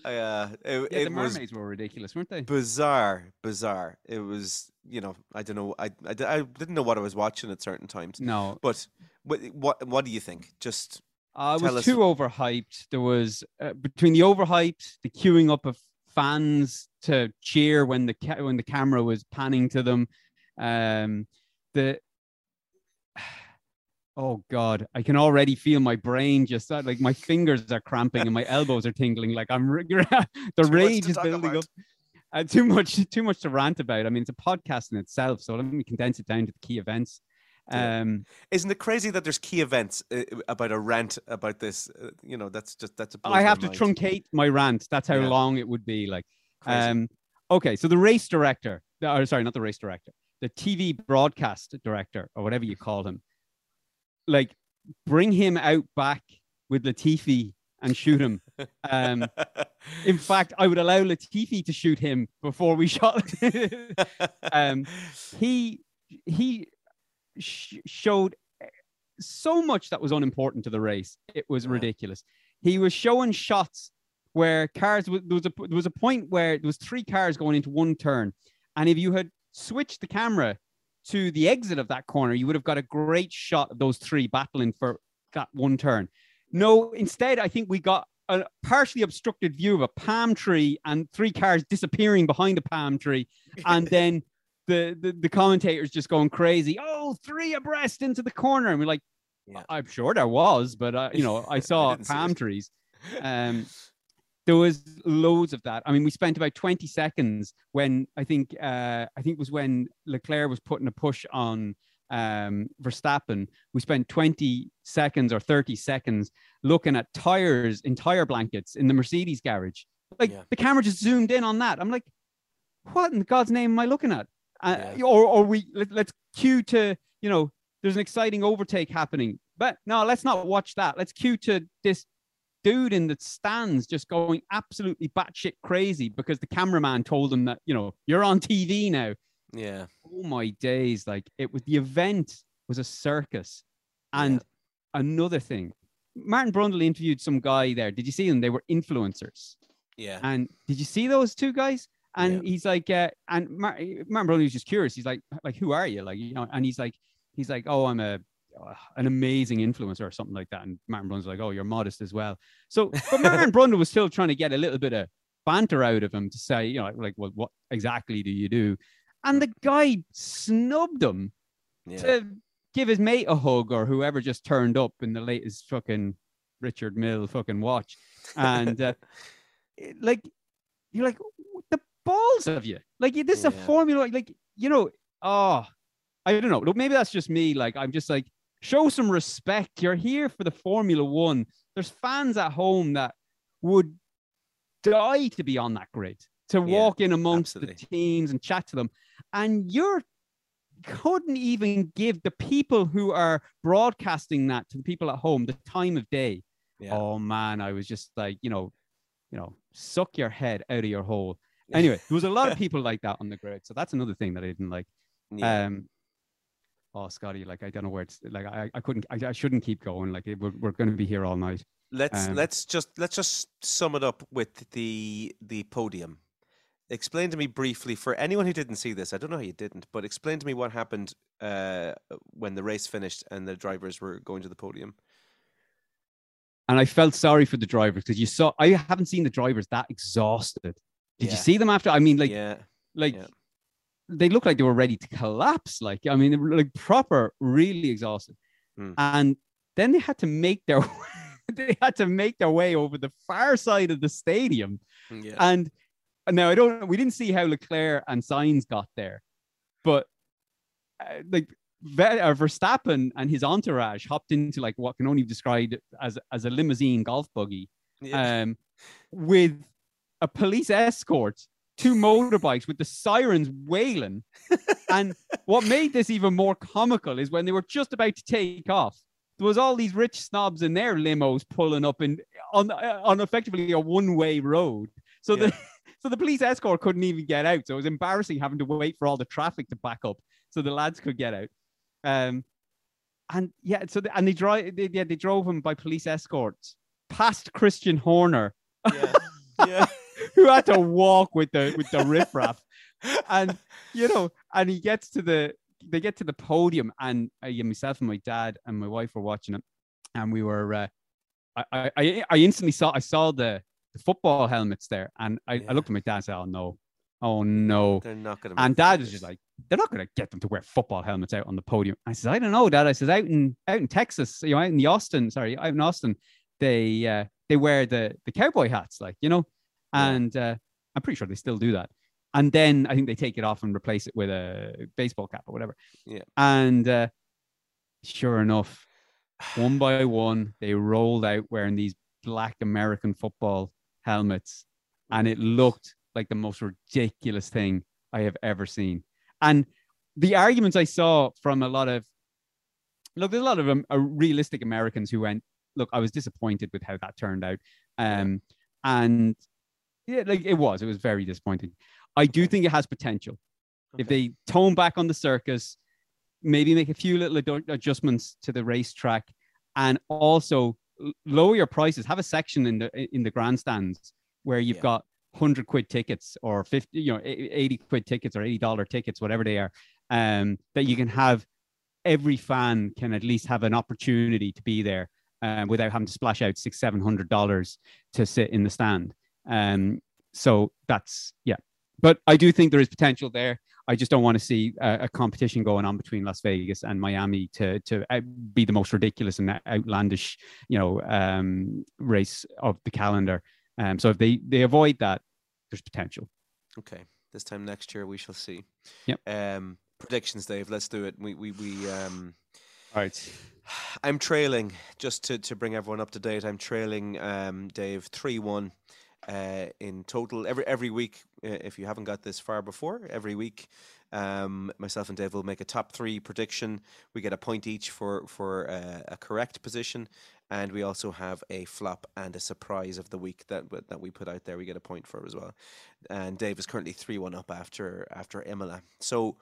uh, it, yeah, it the mermaids were ridiculous, weren't they? Bizarre, bizarre. It was, you know, I don't know. I, I, I didn't know what I was watching at certain times. No, but what what, what do you think? Just uh, it was too overhyped. There was uh, between the overhyped, the queuing up of fans to cheer when the ca- when the camera was panning to them. Um, the oh god, I can already feel my brain just uh, like my fingers are cramping and my elbows are tingling. Like I'm the rage is building about. up. Uh, too much, too much to rant about. I mean, it's a podcast in itself, so let me condense it down to the key events. Um, Isn't it crazy that there's key events uh, about a rant about this? Uh, you know, that's just that's. A I have to mind. truncate my rant. That's how yeah. long it would be. Like, crazy. um, okay, so the race director, or sorry, not the race director, the TV broadcast director, or whatever you call him, like, bring him out back with Latifi and shoot him. Um, in fact, I would allow Latifi to shoot him before we shot. um, he he sh- showed eh, so much that was unimportant to the race. It was yeah. ridiculous. He was showing shots where cars there was a there was a point where there was three cars going into one turn, And if you had switched the camera to the exit of that corner, you would have got a great shot of those three battling for that one turn. No, instead, I think we got a partially obstructed view of a palm tree and three cars disappearing behind a palm tree. And then the, the, the commentators just going crazy. Oh, three abreast into the corner. And we're like, Yeah. I'm sure there was, but uh, you know, I saw didn't palm trees. Um, there was loads of that. I mean, we spent about 20 seconds when I think uh, I think it was when Leclerc was putting a push on um, Verstappen. We spent 20 seconds or 30 seconds looking at tires in tire blankets in the Mercedes garage. Like Yeah. the camera just zoomed in on that. I'm like, what in God's name am I looking at? Uh, Yeah. Or, or we let, let's cue to you know there's an exciting overtake happening, but no, let's not watch that. Let's cue to this dude in the stands just going absolutely batshit crazy because the cameraman told him that you know you're on TV now. Yeah. Oh my days! Like it was the event was a circus, and another thing, Martin Brundle interviewed some guy there. Did you see them? They were influencers. Yeah. And did you see those two guys? And he's like, uh, and Mar- Martin was just curious. He's like, like, who are you? Like, you know, and he's like, he's like, oh, I'm a an amazing influencer or something like that. And Martin Brundle's like, oh, you're modest as well. So, but Martin Brundle was still trying to get a little bit of banter out of him to say, you know, like, well, what exactly do you do? And the guy snubbed him Yeah. to give his mate a hug or whoever just turned up in the latest fucking Richard Mille fucking watch. And uh, like, you're like, balls of you. Like, this is a formula. Like, you know, oh, I don't know. Maybe that's just me. Like, I'm just like, show some respect. You're here for the Formula One. There's fans at home that would die to be on that grid, to Yeah, walk in amongst the teams and chat to them. And you're couldn't even give the people who are broadcasting that to the people at home the time of day. Yeah. Oh man, I was just like, you know, you know, suck your head out of your hole. Anyway, there was a lot of people like that on the grid, so that's another thing that I didn't like. Yeah. Um, oh, Scotty, like I don't know where it's like I, I couldn't, I, I shouldn't keep going. Like it, we're, we're going to be here all night. let's um, let's just let's just sum it up with the the podium. Explain to me briefly for anyone who didn't see this. I don't know how you didn't, but explain to me what happened uh, when the race finished and the drivers were going to the podium. And I felt sorry for the drivers because you saw, I haven't seen the drivers that exhausted. Did Yeah. you see them after? I mean, like, yeah, like yeah. they looked like they were ready to collapse. Like, I mean, like proper, really exhausted. Hmm. And then they had to make their they had to make their way over the far side of the stadium. yeah. And now I don't we didn't see how Leclerc and Sainz got there, but uh, like uh, Verstappen and his entourage hopped into like what can only be described as as a limousine golf buggy yeah. um, with a police escort, two motorbikes with the sirens wailing. and what made this even more comical is when they were just about to take off, there was all these rich snobs in their limos pulling up in on uh, on effectively a one way road. So the so the police escort couldn't even get out. So it was embarrassing having to wait for all the traffic to back up so the lads could get out. Um, and yeah, so the, and they drive, they, yeah, they drove him by police escorts past Christian Horner, yeah. yeah. who had to walk with the with the riffraff, and you know, and he gets to the they get to the podium, and uh, myself and my dad and my wife were watching it, and we were, uh, I, I I instantly saw I saw the, the football helmets there, and I, Yeah. I looked at my dad and said, oh no, oh no, They're not to. and dad was just like, they're not going to get them to wear football helmets out on the podium. I said, I don't know, dad. I said, out in out in Texas, you know, out in the Austin, sorry, out in Austin, they uh, they wear the the cowboy hats, like you know. And uh, I'm pretty sure they still do that. And then I think they take it off and replace it with a baseball cap or whatever. Yeah. And uh, sure enough, one by one, they rolled out wearing these black American football helmets, and it looked like the most ridiculous thing I have ever seen. And the arguments I saw from a lot of look, there's a lot of um, uh, realistic Americans who went, look, I was disappointed with how that turned out, um, and yeah, like it was, it was very disappointing. I do think it has potential if they tone back on the circus, maybe make a few little adu- adjustments to the racetrack, and also lower your prices. Have a section in the in the grandstands where you've Yeah. got hundred quid tickets or fifty, you know, eighty quid tickets or eighty dollar tickets, whatever they are, um, that you can have every fan can at least have an opportunity to be there um, without having to splash out six, seven hundred dollars to sit in the stand. Um, so that's yeah, but I do think there is potential there. I just don't want to see a, a competition going on between Las Vegas and Miami to to be the most ridiculous and outlandish, you know, um, race of the calendar. Um, so if they they avoid that, there's potential. Okay, this time next year we shall see. Yep. Um, predictions, Dave. Let's do it. We we we. Um, All right. I'm trailing just to to bring everyone up to date. I'm trailing um, Dave three one. Uh, in total, every every week, uh, if you haven't got this far before, every week, um, myself and Dave will make a top three prediction. We get a point each for for uh, a correct position, and we also have a flop and a surprise of the week that that we put out there. We get a point for as well. And Dave is currently three one up after after Imola. So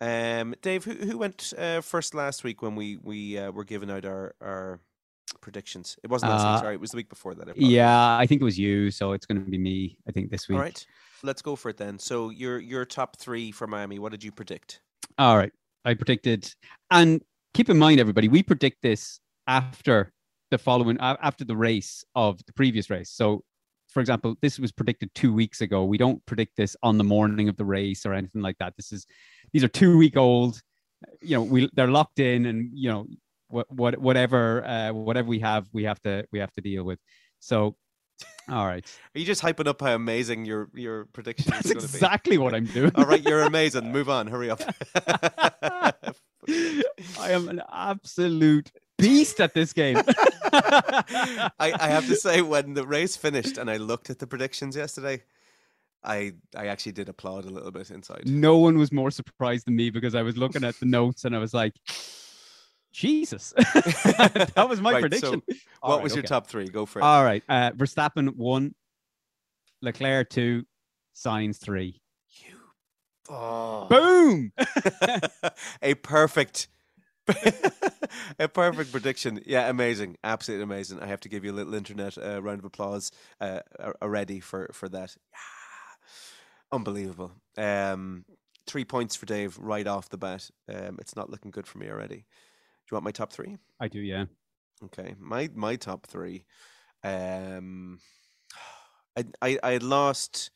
um, Dave, who who went uh, first last week when we we uh, were giving out our our predictions? It wasn't last Uh, week. Sorry, it was the week before that. I. Yeah, I think it was you, so it's going to be me. I think this week. All right, let's go for it then. So your your top three for Miami. What did you predict? All right. I predicted, and keep in mind, everybody, we predict this after the following, after the race of the previous race. So, for example, this was predicted two weeks ago. We don't predict this on the morning of the race or anything like that. This is, these are two week old. You know, we they're locked in, and you know, what what whatever uh, whatever we have, we have to we have to deal with. So, all right, Are you just hyping up how amazing your your prediction that's is going to exactly what I'm doing. All right, you're amazing. Move on. Hurry up. I am an absolute beast at this game. I, I have to say, when the race finished and I looked at the predictions yesterday, I I actually did applaud a little bit inside. no one was more surprised than me because I was looking at the notes and I was like, Jesus, that was my Right, so prediction. What All right, was your okay. top three? Go for it. All right, uh, Verstappen one, Leclerc two, Sainz three. you. Oh. Boom! a perfect. a perfect prediction. Yeah, amazing. Absolutely amazing. I have to give you a little internet uh, round of applause uh, already for, for that. Yeah. Unbelievable. Um, three points for Dave right off the bat. Um, it's not looking good for me already. Do you want my top three? I do, yeah. Okay, my my top three. Um, I I I had lost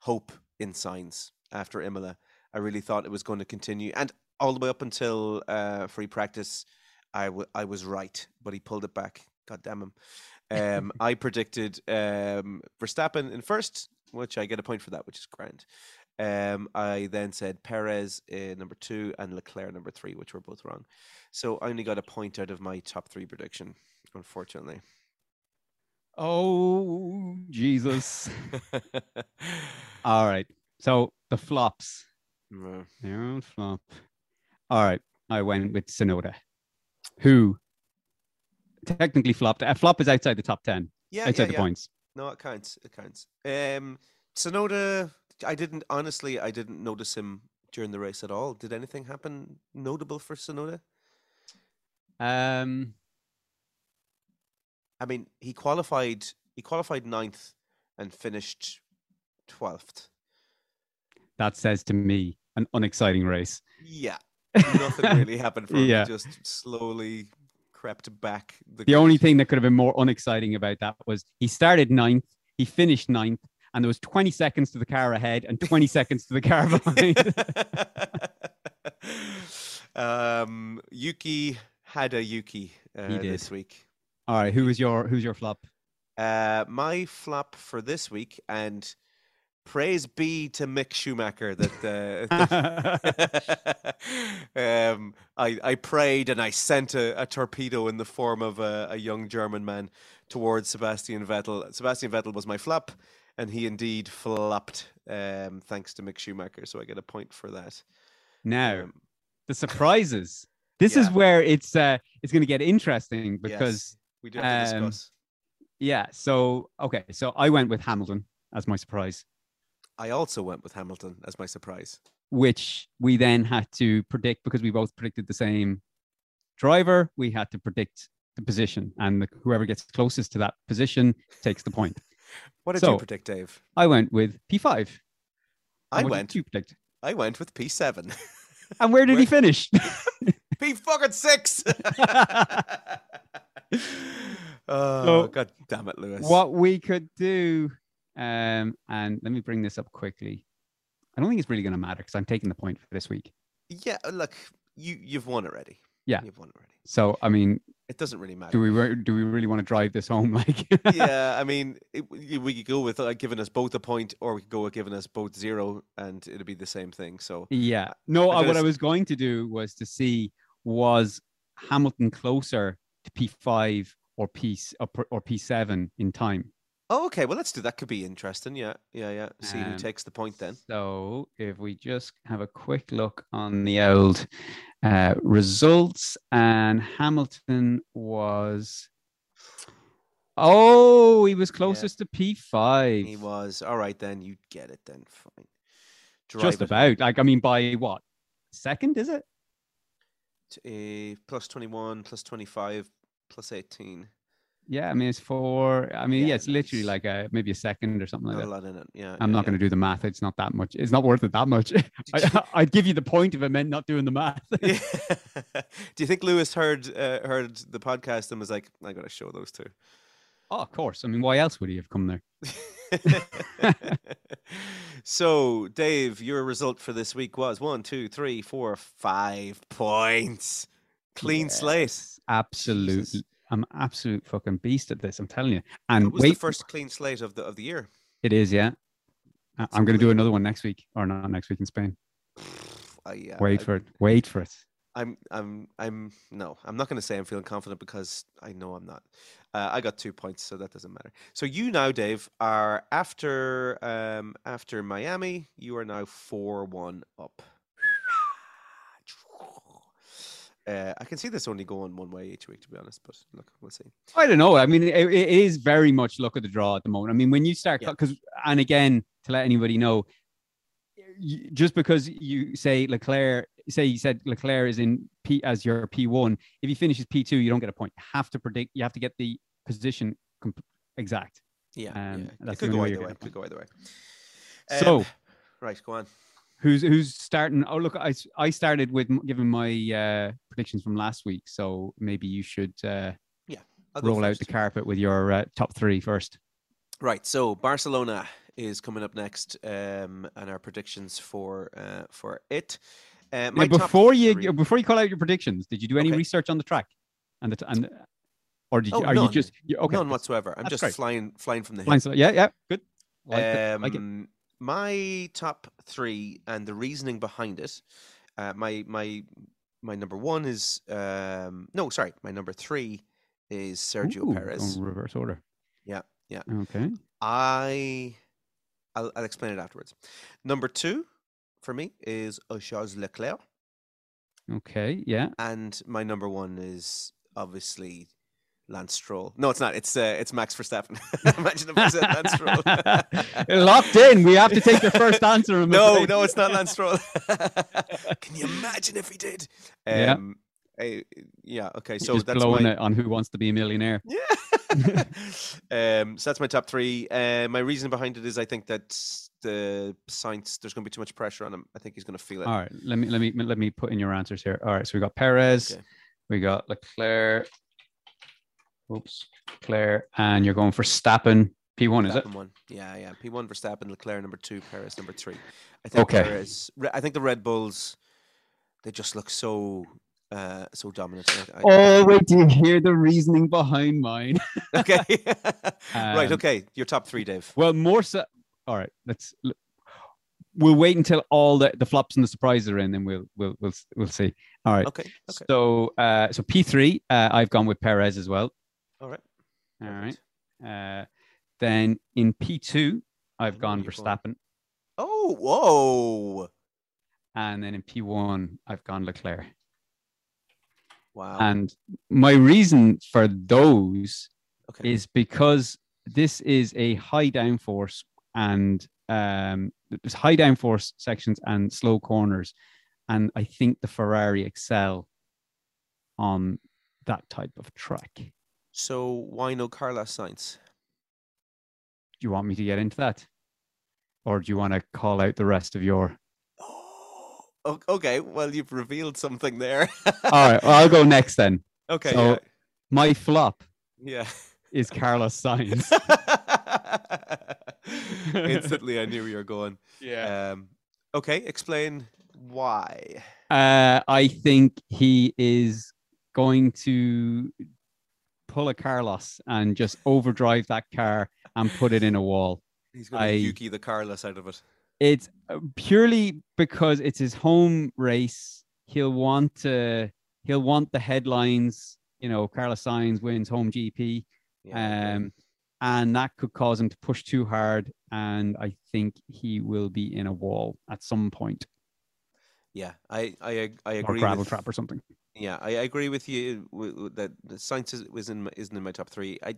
hope in Sainz after Imola. I really thought it was going to continue, and all the way up until uh, free practice, I I was right, but he pulled it back. God damn him. Um, I predicted um, Verstappen in first, which I get a point for that, which is grand. Um, I then said Perez in number two and Leclerc number three, which were both wrong. So I only got a point out of my top three prediction, unfortunately. Oh, Jesus. All right. So the flops. No. Their own flop. All right. I went with Tsunoda, who technically flopped. A flop is outside the top 10, yeah, outside yeah, the yeah. points. No, it counts. It counts. Um, Tsunoda, I didn't honestly, I didn't notice him during the race at all. Did anything happen notable for Tsunoda? Um, I mean, he qualified. He qualified ninth and finished twelfth. that says to me an unexciting race. Yeah, nothing really happened for him. Yeah. He just slowly crept back. The only thing that could have been more unexciting about that was he started ninth, he finished ninth, and there was 20 seconds to the car ahead and 20 seconds to the car behind. um, Yuki had a Yuki uh, He this week. All right, who was your who's your flop? Uh, my flop for this week, and praise be to Mick Schumacher that uh, um, I, I prayed and I sent a, a torpedo in the form of a, a young German man towards Sebastian Vettel. Sebastian Vettel was my flop, and he indeed flopped um, thanks to Mick Schumacher. So I get a point for that. now, Um, the surprises. This is where it's uh it's going to get interesting because yes, we do have to um, discuss. yeah, so okay, so I went with Hamilton as my surprise, I also went with Hamilton as my surprise. which we then had to predict because we both predicted the same driver, we had to predict the position and the, whoever gets closest to that position takes the point. What did So- you predict, Dave? I went with P5. I And what did went. You predict. I went with P7. And where did Where- he finish? P fucking six. oh So, god damn it, Lewis. what we could do, um, and let me bring this up quickly. I don't think it's really going to matter because I'm taking the point for this week. Yeah, look, you you've won already. Yeah. you've won already. So, I mean, It doesn't really matter. do we re- do we really want to drive this home? Like, yeah, I mean, it, we could go with uh, giving us both a point, or we could go with giving us both zero, and it'd be the same thing. So Yeah. No, I uh, what I was going to do was to see was Hamilton closer to P5 or P or, P- P7 in time. Oh, okay. Well, let's do that. Could be interesting. Yeah, yeah, yeah. See who Um, takes the point then. So if we just have a quick look on the old uh, results, and Hamilton was. Oh, he was closest to P5. He was all right. Then you get it. Then fine. just Drive it. about. Like, I mean, by what? Second, is it? Uh, plus twenty one, plus twenty five, plus eighteen. Yeah, I mean, it's four. I mean, yeah, Yeah, it's literally nice. like a maybe a second or something like Not a that. lot in it. Yeah. I'm yeah, not going to do the math. It's not that much. It's not worth it that much. I, I'd give you the point if I meant not doing the math. Do you think Lewis heard uh, heard the podcast and was like, "I got to show those two? oh, of course. I mean, why else would he have come there? so, Dave, your result for this week was one, two, three, four, five points. Clean slate. Absolutely. Jesus. I'm absolute fucking beast at this. I'm telling you. And It was wait, the first clean slate of the of the year. it is, yeah. It's I'm going to do another one next week, or not next week in Spain. I, yeah, Wait I- for it. Wait for it. I'm I'm I'm no, I'm not going to say I'm feeling confident because I know I'm not. Uh, I got two points, so that doesn't matter. So you now, Dave, are after um after Miami. You are now four one up. Uh, I can see this only going one way each week, to be honest. But look, we'll see. I don't know. I mean, it, it is very much luck of the draw at the moment. I mean, when you start, Yeah. because, and again, to let anybody know, you, just because you say Leclerc, say you said Leclerc is in P as your P1, if he finishes P2, you don't get a point. You have to predict, you have to get the position comp- exact. Yeah, Um, yeah. that's it could go either way. Could go either way. So- Um, right, go on. Who's who's starting? Oh, look, I I started with giving my uh, predictions from last week. So maybe you should uh, go roll out the carpet with your uh, top three first. Right, so Barcelona is coming up next, um, and our predictions for uh, for it. Uh, Now, before you three- before you call out your predictions, did you do any Okay. research on the track and the t- and or did you Oh, are you just you, okay? none whatsoever. I'm That's just great. flying flying from the hip. So- yeah, yeah, good. Like it, like it. My top three and the reasoning behind it. Uh, my my my number one is um, no, sorry, my number three is Sergio Ooh, Perez. oh, reverse order. Yeah, yeah. Okay. I I'll, I'll explain it afterwards. Number two for me is Charles Leclerc, Okay. Yeah. and my number one is obviously Lance Stroll. No, it's not. It's uh, it's Max Verstappen. Imagine if I said Lance Stroll. Locked in. We have to take the first answer. I'm no, afraid. no, it's not Lance Stroll. Can you imagine if he did? Yeah. Um, eh, yeah. Okay. So just that's blowing my it on Who Wants to Be a Millionaire. yeah. um, so that's my top three. Uh, my reason behind it is I think that the Sainz there's going to be too much pressure on him. I think he's going to feel it. All right. Let me let me let me put in your answers here. All right. So we got Perez. Okay. We got Leclerc. Oops, Leclerc, and you're going for Stappen. P1, is it? One. Yeah, yeah. P one for Verstappen, Leclerc number two, Perez number three. I think Okay. I think the Red Bulls, they just look so uh so dominant. I- I- Oh, wait, do you hear the reasoning behind mine? okay. right. Um, Okay. Your top three, Dave. Well, more so. All right, let's. We'll wait until all the, the flops and the surprises are in, and we'll we'll we'll we'll see. All right. Okay. Okay. So uh, so P three, uh, I've gone with Perez as well. All right. All right. Uh, then in P two, I've gone Verstappen, Oh, whoa. and then in P one, I've gone Leclerc. Wow. And my reason for those okay. is because this is a high downforce and um, there's high downforce sections and slow corners, and I think the Ferrari excel on that type of track. So why no Carlos Sainz? Do you want me to get into that, or do you want to call out the rest of your? Oh, okay. Well, you've revealed something there. All right, well, I'll go next then. okay. So- My flop yeah. is Carlos Sainz. Instantly, I knew you were going. Yeah um, okay. Explain why. Uh, I think he is going to pull a Carlos and just overdrive that car and put it in a wall. He's going to Yuki the Carlos out of it. It's uh, purely because it's his home race. He'll want to. He'll want the headlines. You know, Carlos Sainz wins home GP, Yeah. um, and that could cause him to push too hard. And I think he will be in a wall at some point, yeah. I I I or agree. gravel with, trap or something. Yeah, I, I agree with you w- w- that the Sainz is, was in my, isn't in my top three. I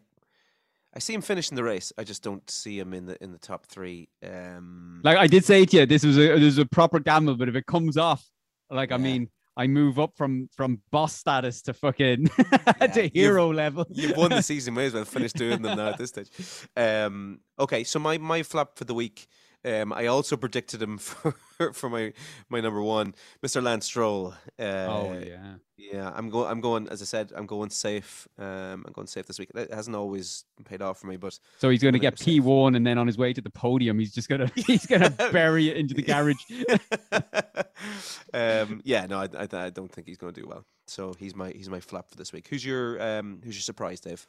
I see him finishing the race. I just don't see him in the in the top three. Um, Like I did say to you, this was a this was a proper gamble, but if it comes off, like I mean, I move up from from boss status to fucking Yeah, to you've- hero level. You've won the season. May as well finish doing them now at this stage. Um, okay, so my my flop for the week. Um, I also predicted him for for my my number one, Mr. Lance Stroll. Uh, oh yeah. yeah. I'm going. I'm going. As I said, I'm going safe. Um, I'm going safe this week. It hasn't always paid off for me, but So he's going to get P one, and then on his way to the podium, he's just gonna he's gonna bury it into the garage. um, yeah, no, I, I, I don't think he's going to do well. So he's my he's my flop for this week. Who's your um who's your surprise, Dave?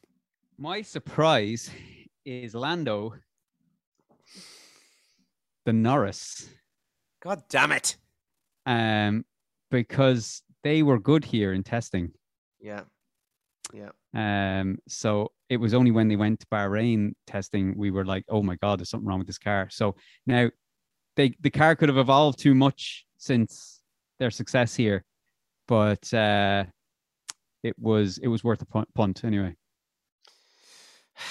My surprise is Lando, the Norris, God damn it! um, because they were good here in testing. Yeah, yeah, Um, so it was only when they went to Bahrain testing we were like, oh my god, there's something wrong with this car. So now they the car could have evolved too much since their success here, but uh, it was it was worth a punt, punt anyway.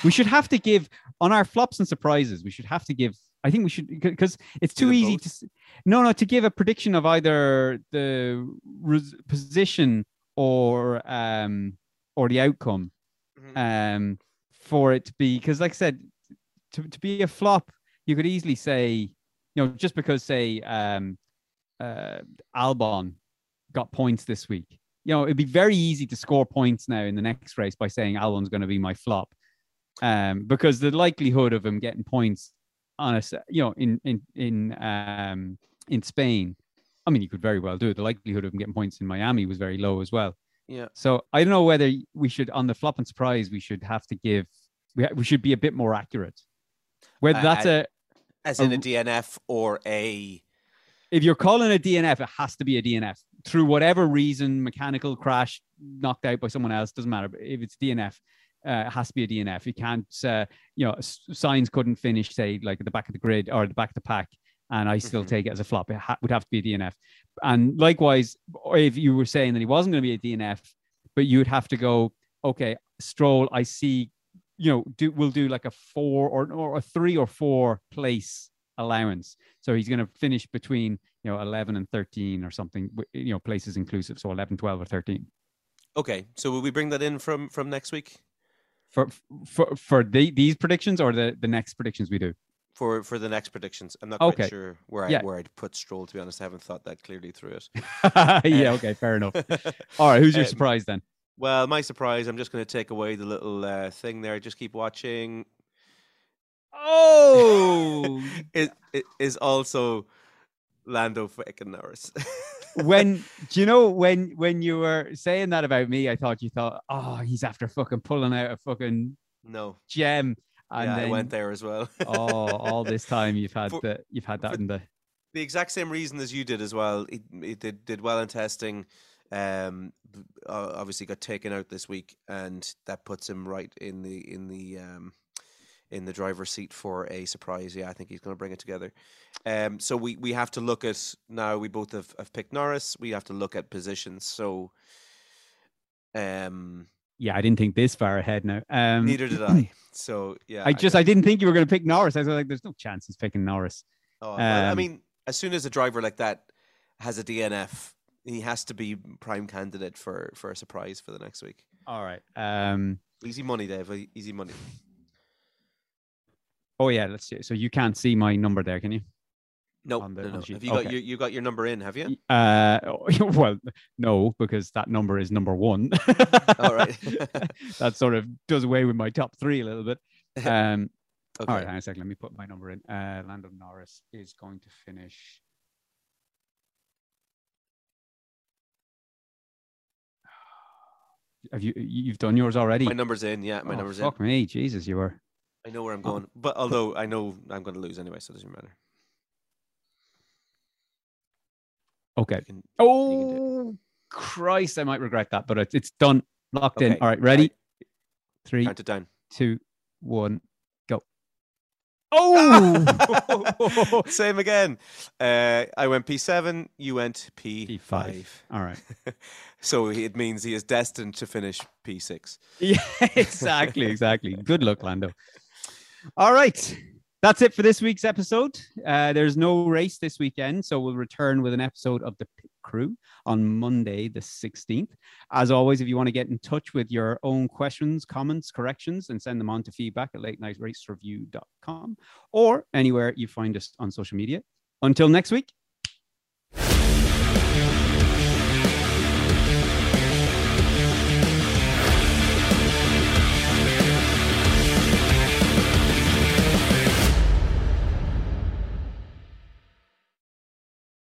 We should have to give on our flops and surprises. We should have to give. I think we should because it's too easy both? to. No, no, to give a prediction of either the res- position or um or the outcome Mhm. um for it to be because like I said to, to be a flop you could easily say you know just because say um uh Albon got points this week you know it'd be very easy to score points now in the next race by saying Albon's going to be my flop um because the likelihood of him getting points on a you know in in in um in Spain I mean you could very well do it the likelihood of him getting points in Miami was very low as well yeah. so I don't know whether we should, on the flop and surprise, we should have to give, we, ha- we should be a bit more accurate. Whether that's uh, a, As in a DNF or a if you're calling a DNF, it has to be a DNF through whatever reason, mechanical crash, knocked out by someone else, doesn't matter. But if it's DNF, uh, has to be a DNF. You can't, uh, you know, Sainz couldn't finish, say, like at the back of the grid or the back of the pack, and I still Mhm. take it as a flop. It ha- would have to be a DNF. And likewise, if you were saying that he wasn't going to be a DNF, but you would have to go, okay, Stroll, I see, you know, do we'll do like a four or or a three or four place allowance. So he's going to finish between you know 11 and 13 or something, you know, places inclusive. So 11, 12, or 13 okay. So will we bring that in from from next week for for for the, these predictions or the the next predictions we do. for for the next predictions? I'm not Okay. quite sure where I Yeah. where I'd put Stroll. To be honest, I haven't thought that clearly through it. yeah. Okay. Fair enough. All right. Who's your Um, surprise then? Well, my surprise, I'm just going to take away the little uh, thing there. Just keep watching. Oh, it, it is also Lando fucking Norris. When do you know when when you were saying that about me? I thought you thought, oh, he's after fucking pulling out a fucking no, gem, and yeah, then I went there as well. oh, all this time you've had For- the you've had that in the the exact same reason as you did as well. He, he did did well in testing. Um, obviously got taken out this week, and that puts him right in the in the um, in the driver's seat for a surprise. Yeah, I think he's going to bring it together. Um, so we we have to look at now. We both have, have picked Norris. We have to look at positions. So, um, yeah. I didn't think this far ahead now. Um, neither did I. So yeah, I just I didn't think you were going to pick Norris. I was like, there's no chance he's picking Norris. Oh, well, I Um, mean, as soon as a driver like that has a DNF, he has to be prime candidate for for a surprise for the next week. All right. Um, Easy money, Dave. Easy money. Oh yeah, let's see. So you can't see my number there, can you? No, on the- no, no. the. Have you got your you got your number in? Have you? Uh, well, no, because that number is number one. All right. that sort of does away with my top three a little bit. Um, Okay. All right, hang on a second. Let me put my number in. Uh, Lando Norris is going to finish. Have you you've done yours already? My number's in. Yeah, my Oh, number's in. fuck me, Jesus, you were. I know where I'm Oh. going, but although I know I'm going to lose anyway, so it doesn't matter. Okay. Can- Oh Christ, I might regret that, but it's, it's done, locked in. All right, ready? Three, count it down. two, one, go. Oh, Same again. Uh, I went P7. You went P5. P5. all right. so it means he is destined to finish P6. Yeah, exactly, exactly. Good luck, Lando. All right. That's it for this week's episode. Uh, there's no race this weekend, so we'll return with an episode of the Pit Crew on Monday, the 16th. As always, if you want to get in touch with your own questions, comments, corrections, and send them on to feedback at late night race or anywhere you find us on social media. Until next week,